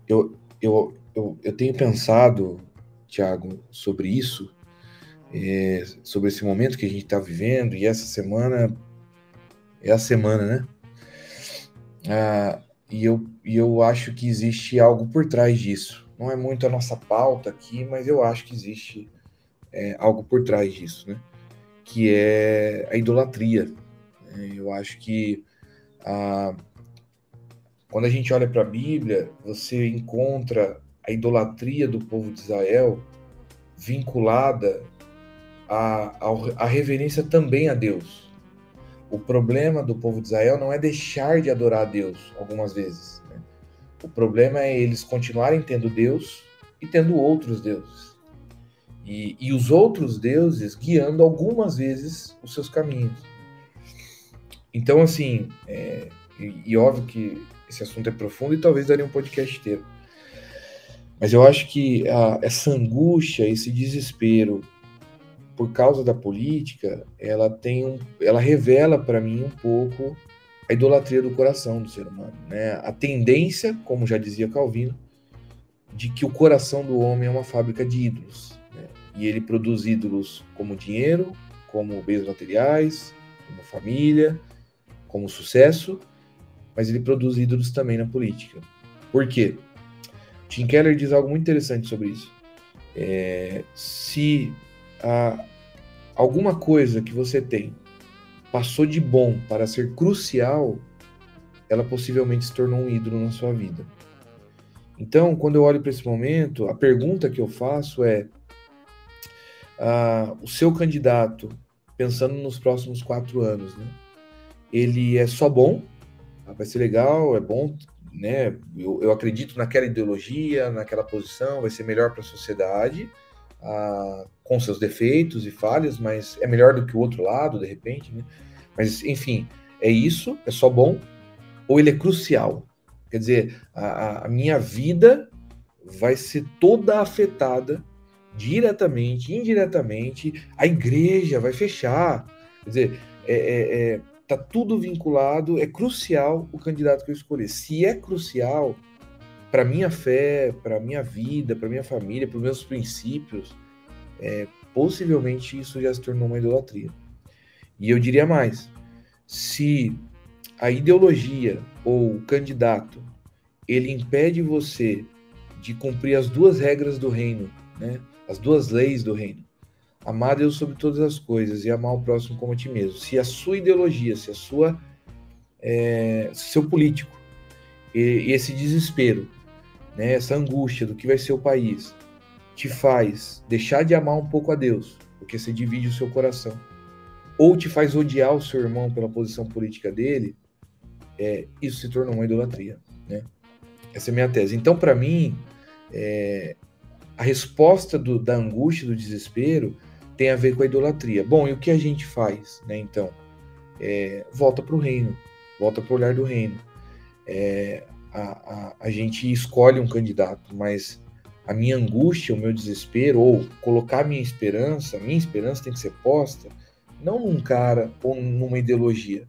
eu, eu, eu, eu tenho pensado, Tiago, sobre isso, é, sobre esse momento que a gente está vivendo, e essa semana é a semana, né? Ah, e, eu, e eu acho que existe algo por trás disso. Não é muito a nossa pauta aqui, mas eu acho que existe é, algo por trás disso, né? Que é a idolatria. É, eu acho que ah, quando a gente olha para a Bíblia, você encontra a idolatria do povo de Israel vinculada à, à reverência também a Deus. O problema do povo de Israel não é deixar de adorar a Deus algumas vezes. Né? O problema é eles continuarem tendo Deus e tendo outros deuses. E, e os outros deuses guiando algumas vezes os seus caminhos. Então, assim, é, e, e óbvio que esse assunto é profundo e talvez daria um podcast inteiro. Mas eu acho que a, essa angústia, esse desespero por causa da política, ela tem um, ela revela para mim um pouco a idolatria do coração do ser humano, né? A tendência, como já dizia Calvino, de que o coração do homem é uma fábrica de ídolos? E ele produz ídolos como dinheiro, como bens materiais, como família, como sucesso, mas ele produz ídolos também na política. Por quê? Tim Keller diz algo muito interessante sobre isso. É, se a, alguma coisa que você tem passou de bom para ser crucial, ela possivelmente se tornou um ídolo na sua vida. Então, quando eu olho para esse momento, a pergunta que eu faço é: o seu candidato, pensando nos próximos quatro anos, né, ele é só bom ah, vai ser legal, é bom, né? Eu, eu acredito naquela ideologia, naquela posição, vai ser melhor para a sociedade, ah, com seus defeitos e falhas, mas é melhor do que o outro lado, de repente, né? Mas, enfim, é isso, é só bom, ou ele é crucial? Quer dizer, a, a minha vida vai ser toda afetada diretamente, indiretamente, a igreja vai fechar. Quer dizer, é, é, é Tá tudo vinculado, é crucial o candidato que eu escolher. Se é crucial para minha fé, para minha vida, para minha família, para meus princípios, é, possivelmente isso já se tornou uma idolatria. E eu diria mais: se a ideologia ou o candidato ele impede você de cumprir as duas regras do reino, né? As duas leis do reino, Amar Deus sobre todas as coisas e amar o próximo como a ti mesmo. Se a sua ideologia, se a sua é, seu político e, e, esse desespero, né, essa angústia do que vai ser o país, te faz deixar de amar um pouco a Deus, porque você divide o seu coração, ou te faz odiar o seu irmão pela posição política dele, é, isso se torna uma idolatria, né? Essa é a minha tese. Então, para mim, é, a resposta do, da angústia, do desespero, tem a ver com a idolatria. Bom, e o que a gente faz, né? Então, é, volta para o reino, volta para o olhar do reino. É, a, a, a gente escolhe um candidato, mas a minha angústia, o meu desespero, ou colocar a minha esperança, a minha esperança tem que ser posta não num cara ou numa ideologia.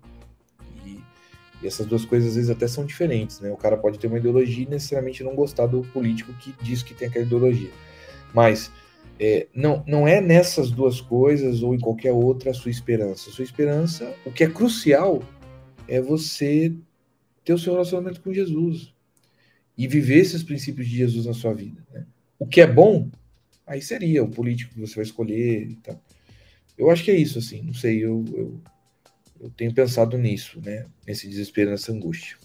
Essas duas coisas às vezes até são diferentes, né? O cara pode ter uma ideologia e necessariamente não gostar do político que diz que tem aquela ideologia. Mas é, não, não é nessas duas coisas ou em qualquer outra a sua esperança. A sua esperança, o que é crucial, é você ter o seu relacionamento com Jesus e viver esses princípios de Jesus na sua vida. Né? O que é bom aí seria o político que você vai escolher tal. Eu acho que é isso, assim, não sei, eu, eu, eu tenho pensado nisso, né? Nesse desespero, nessa angústia.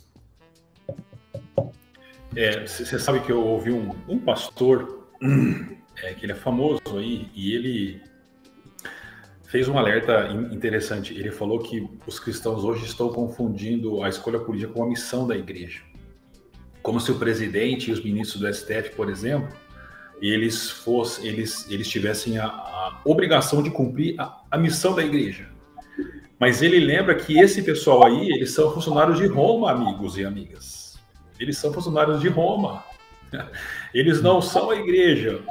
Você é, sabe que eu ouvi um, um pastor, é, que ele é famoso aí, e ele fez um alerta interessante. Ele falou que os cristãos hoje estão confundindo a escolha política com a missão da igreja. Como se o presidente e os ministros do STF, por exemplo, eles fossem, eles, eles tivessem a, a obrigação de cumprir a, a, missão da igreja. Mas ele lembra que esse pessoal aí, eles são funcionários de Roma, amigos e amigas. Eles são funcionários de Roma. [laughs] Eles não são a igreja.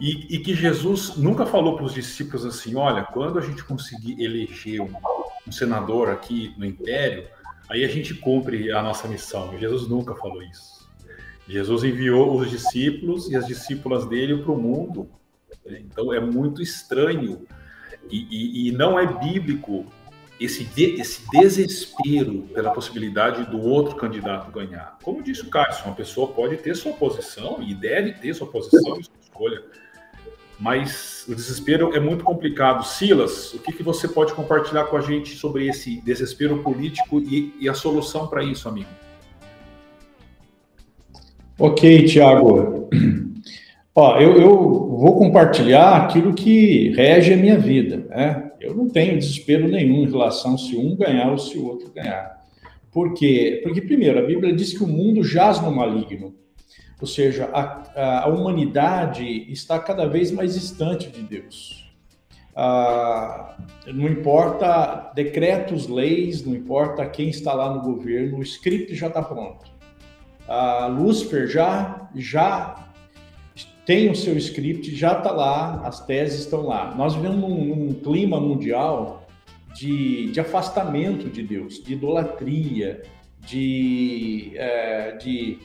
E, e que Jesus nunca falou para os discípulos assim: olha, quando a gente conseguir eleger um, um senador aqui no império, aí a gente cumpre a nossa missão. Jesus nunca falou isso. Jesus enviou os discípulos e as discípulas dele para o mundo. Então é muito estranho e, e, e não é bíblico esse, de, esse desespero pela possibilidade do outro candidato ganhar. Como disse o Cássio, uma pessoa pode ter sua posição e deve ter sua posição e sua escolha, mas o desespero é muito complicado. Silas, o que, que você pode compartilhar com a gente sobre esse desespero político e, e a solução para isso, amigo? Ok, Tiago. Ó, eu, eu, vou compartilhar aquilo que rege a minha vida. Né? Eu não tenho desespero nenhum em relação se um ganhar ou se o outro ganhar. Por quê? Porque, primeiro, a Bíblia diz que o mundo jaz no maligno. Ou seja, a, a humanidade está cada vez mais distante de Deus. Ah, não importa decretos, leis, não importa quem está lá no governo, o script já está pronto. A Lúcifer já, já tem o seu script, já está lá, as teses estão lá. Nós vivemos num, num clima mundial de, de, afastamento de Deus, de idolatria, de, é, de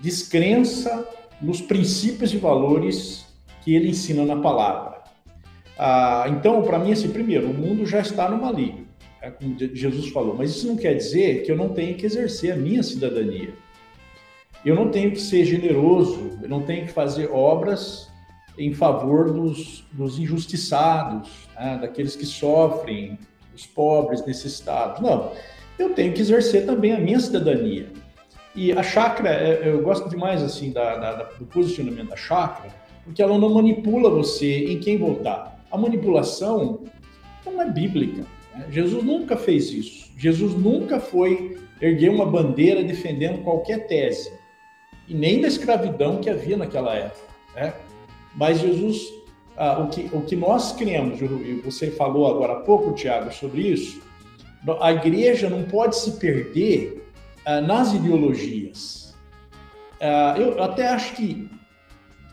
descrença nos princípios e valores que ele ensina na palavra. Ah, então, para mim, assim, primeiro, o mundo já está no maligno, é como Jesus falou, mas isso não quer dizer que eu não tenha que exercer a minha cidadania. Eu não tenho que ser generoso, eu não tenho que fazer obras em favor dos, dos injustiçados, né, daqueles que sofrem, os pobres, necessitados. Não, eu tenho que exercer também a minha cidadania. E a chácara, é, eu gosto demais assim da, da, do posicionamento da chácara, porque ela não manipula você em quem votar. A manipulação não é bíblica. Né? Jesus nunca fez isso. Jesus nunca foi erguer uma bandeira defendendo qualquer tese e nem da escravidão que havia naquela época. Né? Mas Jesus, ah, o, que, o que nós cremos, e você falou agora há pouco, Tiago, sobre isso, a igreja não pode se perder ah, nas ideologias. Ah, eu até acho que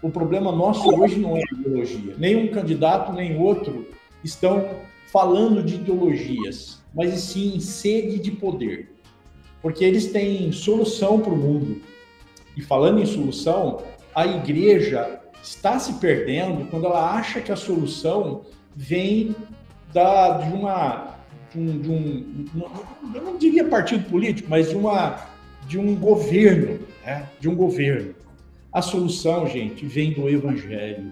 o problema nosso hoje não é ideologia. Nenhum candidato, nem outro estão falando de ideologias, mas sim sede de poder. Porque eles têm solução para o mundo e falando em solução, a igreja está se perdendo quando ela acha que a solução vem da, de uma de um, de um, eu não diria partido político, mas de uma de um governo, né? de um governo. A solução, gente, vem do evangelho.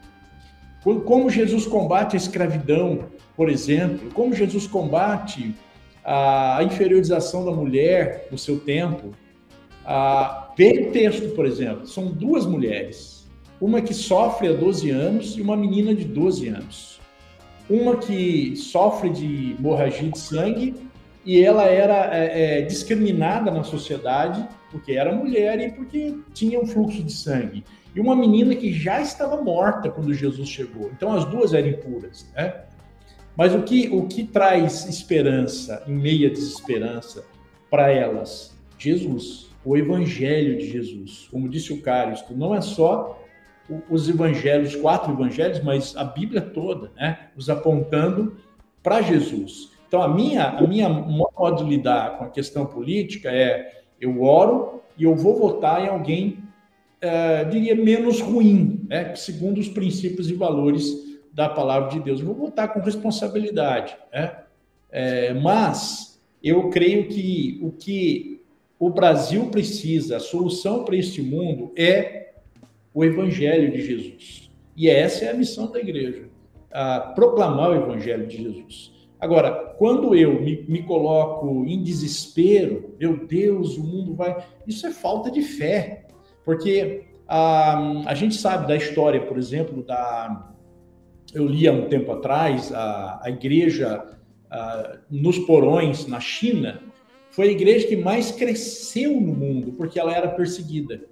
Como Jesus combate a escravidão, por exemplo, como Jesus combate a inferiorização da mulher no seu tempo, ah, o texto, por exemplo, são duas mulheres. Uma que sofre há 12 anos e uma menina de 12 anos. Uma que sofre de hemorragia de sangue e ela era é, é, discriminada na sociedade porque era mulher e porque tinha um fluxo de sangue. E uma menina que já estava morta quando Jesus chegou. Então as duas eram impuras, né? Mas o que, o que traz esperança em meia desesperança para elas? Jesus o evangelho de Jesus. Como disse o Cário, não é só os evangelhos, quatro evangelhos, mas a Bíblia toda, né? Os apontando para Jesus. Então, a minha, a minha modo de lidar com a questão política é eu oro e eu vou votar em alguém, é, diria, menos ruim, né? segundo os princípios e valores da palavra de Deus. Eu vou votar com responsabilidade, né? É, mas eu creio que o que o Brasil precisa, a solução para este mundo é o Evangelho de Jesus. E essa é a missão da igreja, proclamar o evangelho de Jesus. Agora, quando eu me, me, coloco em desespero, meu Deus, o mundo vai. Isso é falta de fé, porque a, a gente sabe da história, por exemplo, da. Eu li há um tempo atrás a, a igreja a, nos porões na China, foi a igreja que mais cresceu no mundo, porque ela era perseguida.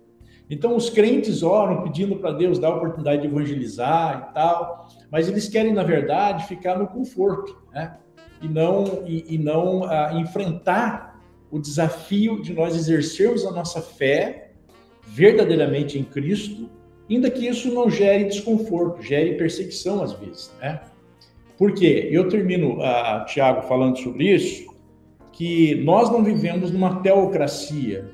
Então, os crentes oram pedindo para Deus dar a oportunidade de evangelizar e tal, mas eles querem, na verdade, ficar no conforto, né? E não, e, e não ah, enfrentar o desafio de nós exercermos a nossa fé verdadeiramente em Cristo, ainda que isso não gere desconforto, gere perseguição às vezes, né? Por quê? Eu termino, uh, Tiago, falando sobre isso, que nós não vivemos numa teocracia,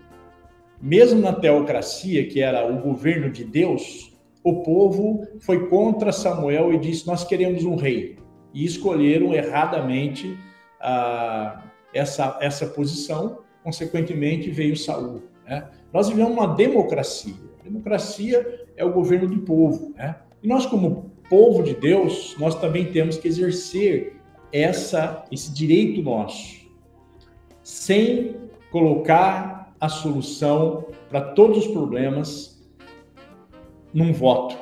mesmo na teocracia, que era o governo de Deus, o povo foi contra Samuel e disse: Nós queremos um rei. E escolheram erradamente ah, essa, essa posição, consequentemente veio Saul. Né? Nós vivemos uma democracia. Democracia é o governo do povo. Né? E nós, como povo de Deus, nós também temos que exercer essa, esse direito nosso, sem colocar a solução para todos os problemas num voto,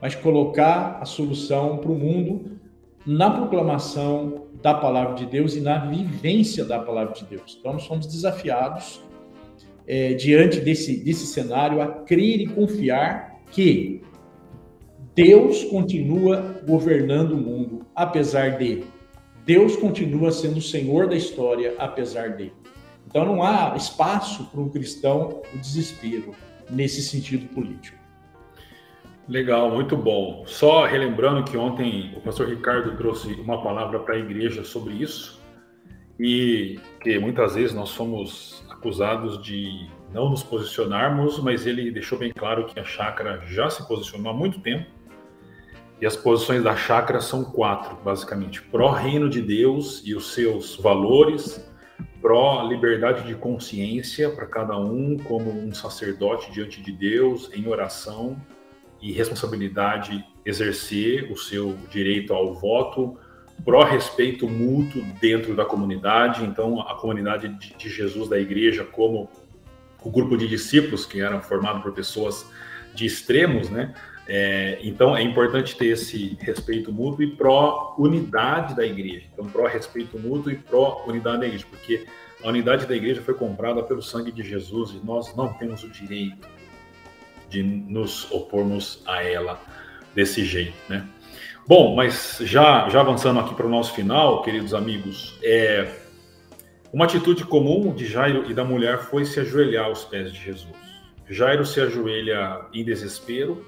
mas colocar a solução para o mundo na proclamação da palavra de Deus e na vivência da palavra de Deus. Então, nós somos desafiados, é, diante desse, desse cenário, a crer e confiar que Deus continua governando o mundo, apesar de. Deus continua sendo o Senhor da história, apesar de. Então não há espaço para um cristão o desespero nesse sentido político. Legal, muito bom. Só relembrando que ontem o pastor Ricardo trouxe uma palavra para a igreja sobre isso e que muitas vezes nós somos acusados de não nos posicionarmos, mas ele deixou bem claro que a chácara já se posicionou há muito tempo e as posições da chácara são quatro, basicamente: pró-reino de Deus e os seus valores, pró-liberdade de consciência para cada um, como um sacerdote diante de Deus, em oração e responsabilidade exercer o seu direito ao voto, pró-respeito mútuo dentro da comunidade. Então, a comunidade de Jesus da igreja, como o grupo de discípulos, que eram formados por pessoas de extremos, né? É, então, é importante ter esse respeito mútuo e pró-unidade da igreja. Então, pró-respeito mútuo e pró-unidade da igreja, porque a unidade da igreja foi comprada pelo sangue de Jesus e nós não temos o direito de nos opormos a ela desse jeito, né? Bom, mas já, já avançando aqui para o nosso final, queridos amigos, é, uma atitude comum de Jairo e da mulher foi se ajoelhar aos pés de Jesus. Jairo se ajoelha em desespero,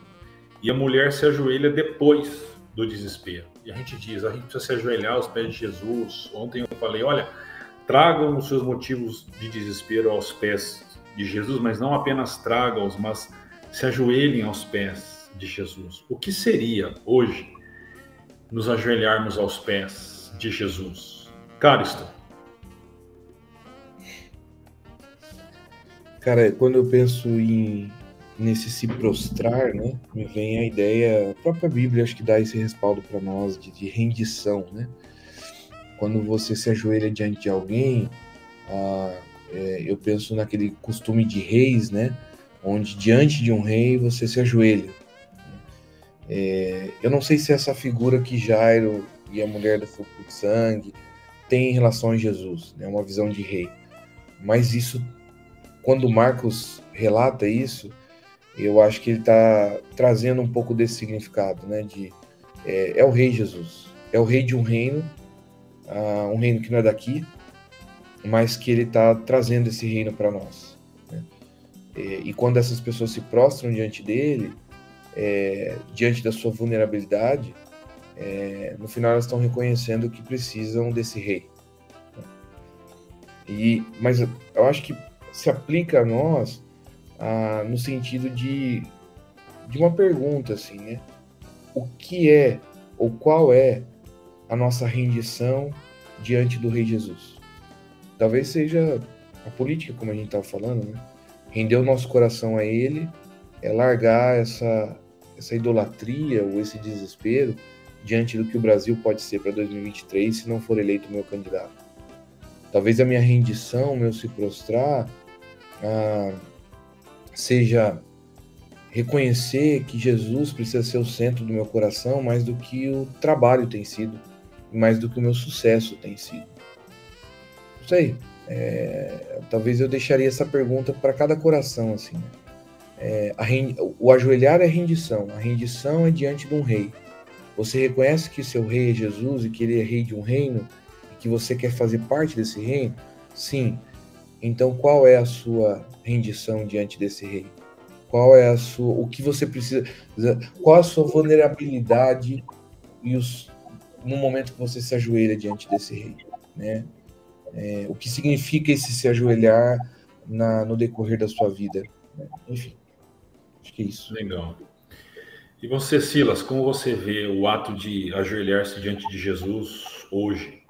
e a mulher se ajoelha depois do desespero. E a gente diz, a gente precisa se ajoelhar aos pés de Jesus. Ontem eu falei, olha, tragam os seus motivos de desespero aos pés de Jesus, mas não apenas tragam-os, mas se ajoelhem aos pés de Jesus. O que seria hoje nos ajoelharmos aos pés de Jesus? Caristo. Cara, quando eu penso em nesse se prostrar, né, me vem a ideia, a própria Bíblia acho que dá esse respaldo para nós de, de, rendição, né? Quando você se ajoelha diante de alguém, ah, é, eu penso naquele costume de reis, né, onde diante de um rei você se ajoelha. É, eu não sei se essa figura que Jairo e a mulher do fogo de sangue tem em relação a Jesus, né, uma visão de rei, mas isso, quando Marcos relata isso, eu acho que ele está trazendo um pouco desse significado, né? De é, é, o Rei Jesus, é o Rei de um reino, uh, um reino que não é daqui, mas que ele está trazendo esse reino para nós. Né? E, é, e, quando essas pessoas se prostram diante dele, é, diante da sua vulnerabilidade, é, no final elas estão reconhecendo que precisam desse rei. Né? E, mas eu acho que se aplica a nós ah, no sentido de, de uma pergunta, assim, né? O que é ou qual é a nossa rendição diante do Rei Jesus? Talvez seja a política, como a gente estava falando, né? Render o nosso coração a Ele é largar essa essa idolatria ou esse desespero diante do que o Brasil pode ser para 2023 se não for eleito meu candidato. Talvez a minha rendição, meu se prostrar, ah, seja reconhecer que Jesus precisa ser o centro do meu coração mais do que o trabalho tem sido, mais do que o meu sucesso tem sido. Não sei. É, talvez eu deixaria essa pergunta para cada coração assim. Né? É, o ajoelhar é rendição. A rendição é diante de um rei. Você reconhece que seu rei é Jesus e que ele é rei de um reino e que você quer fazer parte desse reino? Sim. Então, qual é a sua rendição diante desse rei? Qual é a sua, o que você precisa, qual a sua vulnerabilidade e os, no momento que você se ajoelha diante desse rei, né? É, o que significa esse se ajoelhar na, no decorrer da sua vida? Né? Enfim, acho que é isso. Legal. E você, Silas, como você vê o ato de ajoelhar-se diante de Jesus hoje?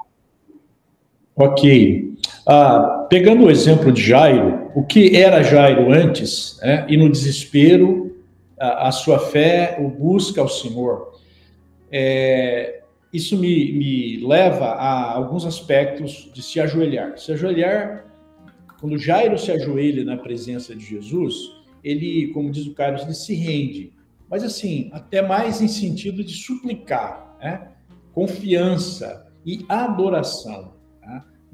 Ok. Ah, pegando o exemplo de Jairo, o que era Jairo antes, né, e no desespero, a, a, sua fé o busca ao Senhor. É, isso me, me leva a alguns aspectos de se ajoelhar. Se ajoelhar, quando Jairo se ajoelha na presença de Jesus, ele, como diz o Carlos, ele se rende. Mas assim, até mais em sentido de suplicar, né? confiança e adoração.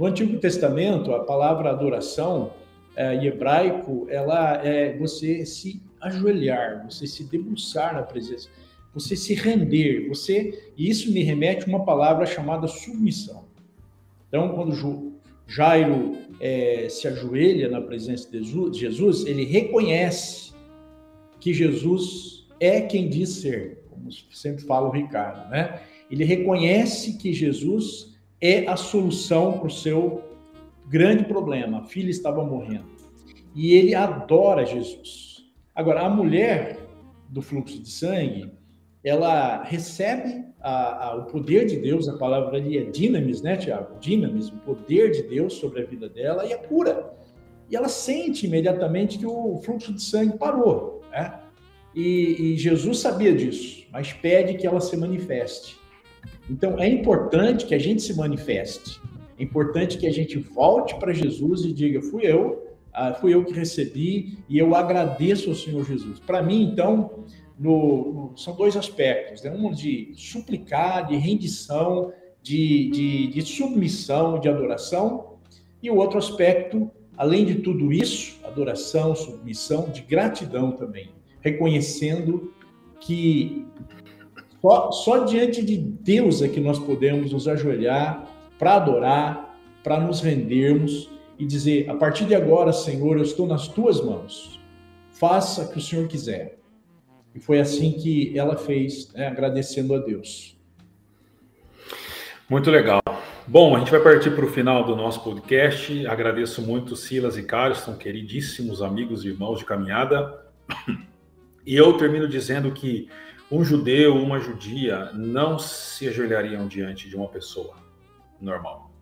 No Antigo Testamento, a palavra adoração é, em hebraico, ela é você se ajoelhar, você se debruçar na presença, você se render, você e isso me remete a uma palavra chamada submissão. Então, quando Jairo é, se ajoelha na presença de Jesus, ele reconhece que Jesus é quem diz ser, como sempre fala o Ricardo, né? Ele reconhece que Jesus é a solução para o seu grande problema. A filha estava morrendo. E ele adora Jesus. Agora, a mulher do fluxo de sangue, ela recebe a, a, o poder de Deus, a palavra ali é dinamis, né, Tiago? Dinamis, o poder de Deus sobre a vida dela e a cura. E ela sente imediatamente que o fluxo de sangue parou, né? E, e Jesus sabia disso, mas pede que ela se manifeste. Então, é importante que a gente se manifeste. É importante que a gente volte para Jesus e diga: fui eu, ah, fui eu que recebi e eu agradeço ao Senhor Jesus. Para mim, então, no, no, são dois aspectos: né? um de suplicar, de rendição, de, de, de submissão, de adoração, e o outro aspecto, além de tudo isso, adoração, submissão, de gratidão também, reconhecendo que só, só diante de Deus é que nós podemos nos ajoelhar para adorar, para nos rendermos e dizer: a partir de agora, Senhor, eu estou nas tuas mãos. Faça o que o Senhor quiser. E foi assim que ela fez, né, agradecendo a Deus. Muito legal. Bom, a gente vai partir para o final do nosso podcast. Agradeço muito Silas e Carlos, queridíssimos amigos e irmãos de caminhada. E eu termino dizendo que um judeu, uma judia não se ajoelhariam diante de uma pessoa normal.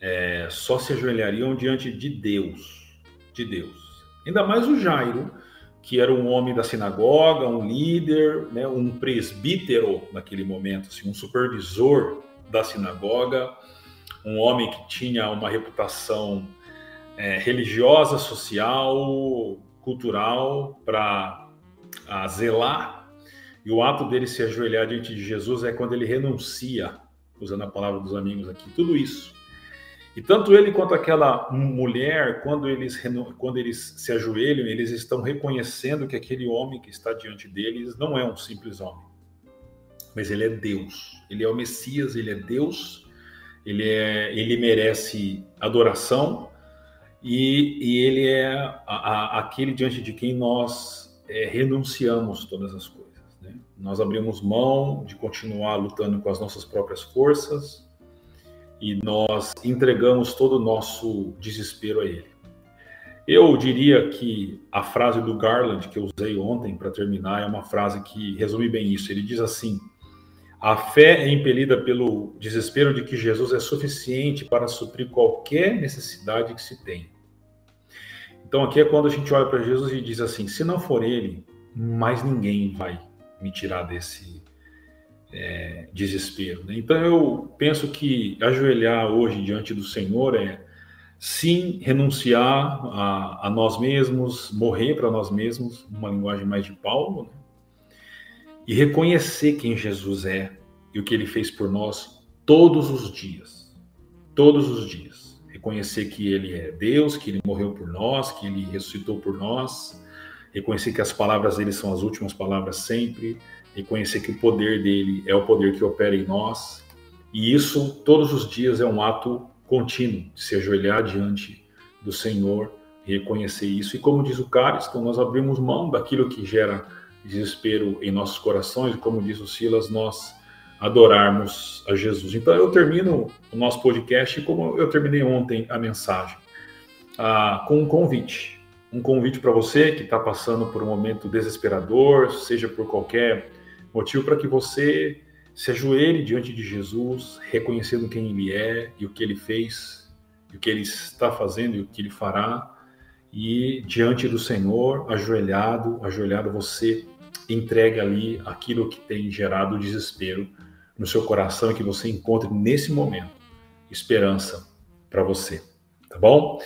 É, só se ajoelhariam diante de Deus, de Deus. Ainda mais o Jairo, que era um homem da sinagoga, um líder, né, um presbítero naquele momento, assim, um supervisor da sinagoga, um homem que tinha uma reputação é, religiosa, social, cultural para zelar e o ato dele se ajoelhar diante de Jesus é quando ele renuncia, usando a palavra dos amigos aqui, tudo isso. E tanto ele quanto aquela mulher, quando eles, quando eles se ajoelham, eles estão reconhecendo que aquele homem que está diante deles não é um simples homem, mas ele é Deus. Ele é o Messias, ele é Deus, ele, é, ele merece adoração e, e ele é a, a, aquele diante de quem nós é, renunciamos todas as coisas. Nós abrimos mão de continuar lutando com as nossas próprias forças e nós entregamos todo o nosso desespero a Ele. Eu diria que a frase do Garland que eu usei ontem para terminar é uma frase que resume bem isso. Ele diz assim: a fé é impelida pelo desespero de que Jesus é suficiente para suprir qualquer necessidade que se tem. Então aqui é quando a gente olha para Jesus e diz assim: se não for Ele, mais ninguém vai me tirar desse é, desespero. Né? Então eu penso que ajoelhar hoje diante do Senhor é sim renunciar a, a nós mesmos, morrer para nós mesmos, uma linguagem mais de Paulo, né? e reconhecer quem Jesus é e o que ele fez por nós todos os dias. Todos os dias. Reconhecer que ele é Deus, que ele morreu por nós, que ele ressuscitou por nós. Reconhecer que as palavras dele são as últimas palavras sempre. Reconhecer que o poder dele é o poder que opera em nós. E isso, todos os dias, é um ato contínuo de se ajoelhar diante do Senhor reconhecer isso. E como diz o Cariston, nós abrimos mão daquilo que gera desespero em nossos corações, como diz o Silas, nós adorarmos a Jesus. Então eu termino o nosso podcast como eu terminei ontem a mensagem, ah, com um convite. Um convite para você que está passando por um momento desesperador, seja por qualquer motivo, para que você se ajoelhe diante de Jesus, reconhecendo quem Ele é e o que Ele fez, e o que Ele está fazendo e o que Ele fará, e diante do Senhor, ajoelhado, ajoelhado, você entregue ali aquilo que tem gerado desespero no seu coração e que você encontre nesse momento esperança para você, tá bom?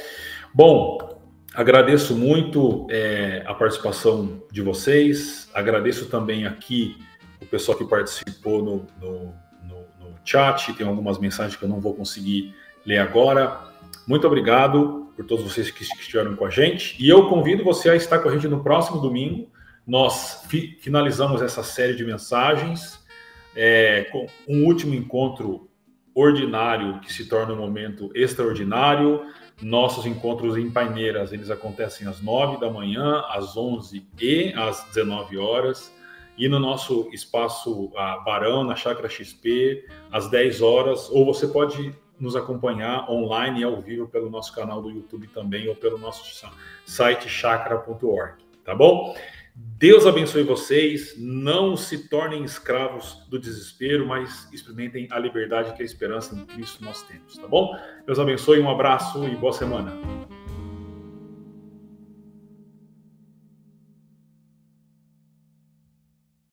Bom, agradeço muito é, a participação de vocês, agradeço também aqui o pessoal que participou no, no, no, no chat, tem algumas mensagens que eu não vou conseguir ler agora. Muito obrigado por todos vocês que estiveram com a gente e eu convido você a estar com a gente no próximo domingo. Nós fi finalizamos essa série de mensagens é, com um último encontro ordinário que se torna um momento extraordinário. Nossos encontros em Paineiras, eles acontecem às 9 da manhã, às 11 e às 19 horas. E no nosso espaço a Barão, na Chácara XP, às 10 horas. Ou você pode nos acompanhar online e ao vivo pelo nosso canal do YouTube também, ou pelo nosso site chakra.org, tá bom? Deus abençoe vocês. Não se tornem escravos do desespero, mas experimentem a liberdade que a esperança em Cristo nós temos, tá bom? Deus abençoe, um abraço e boa semana.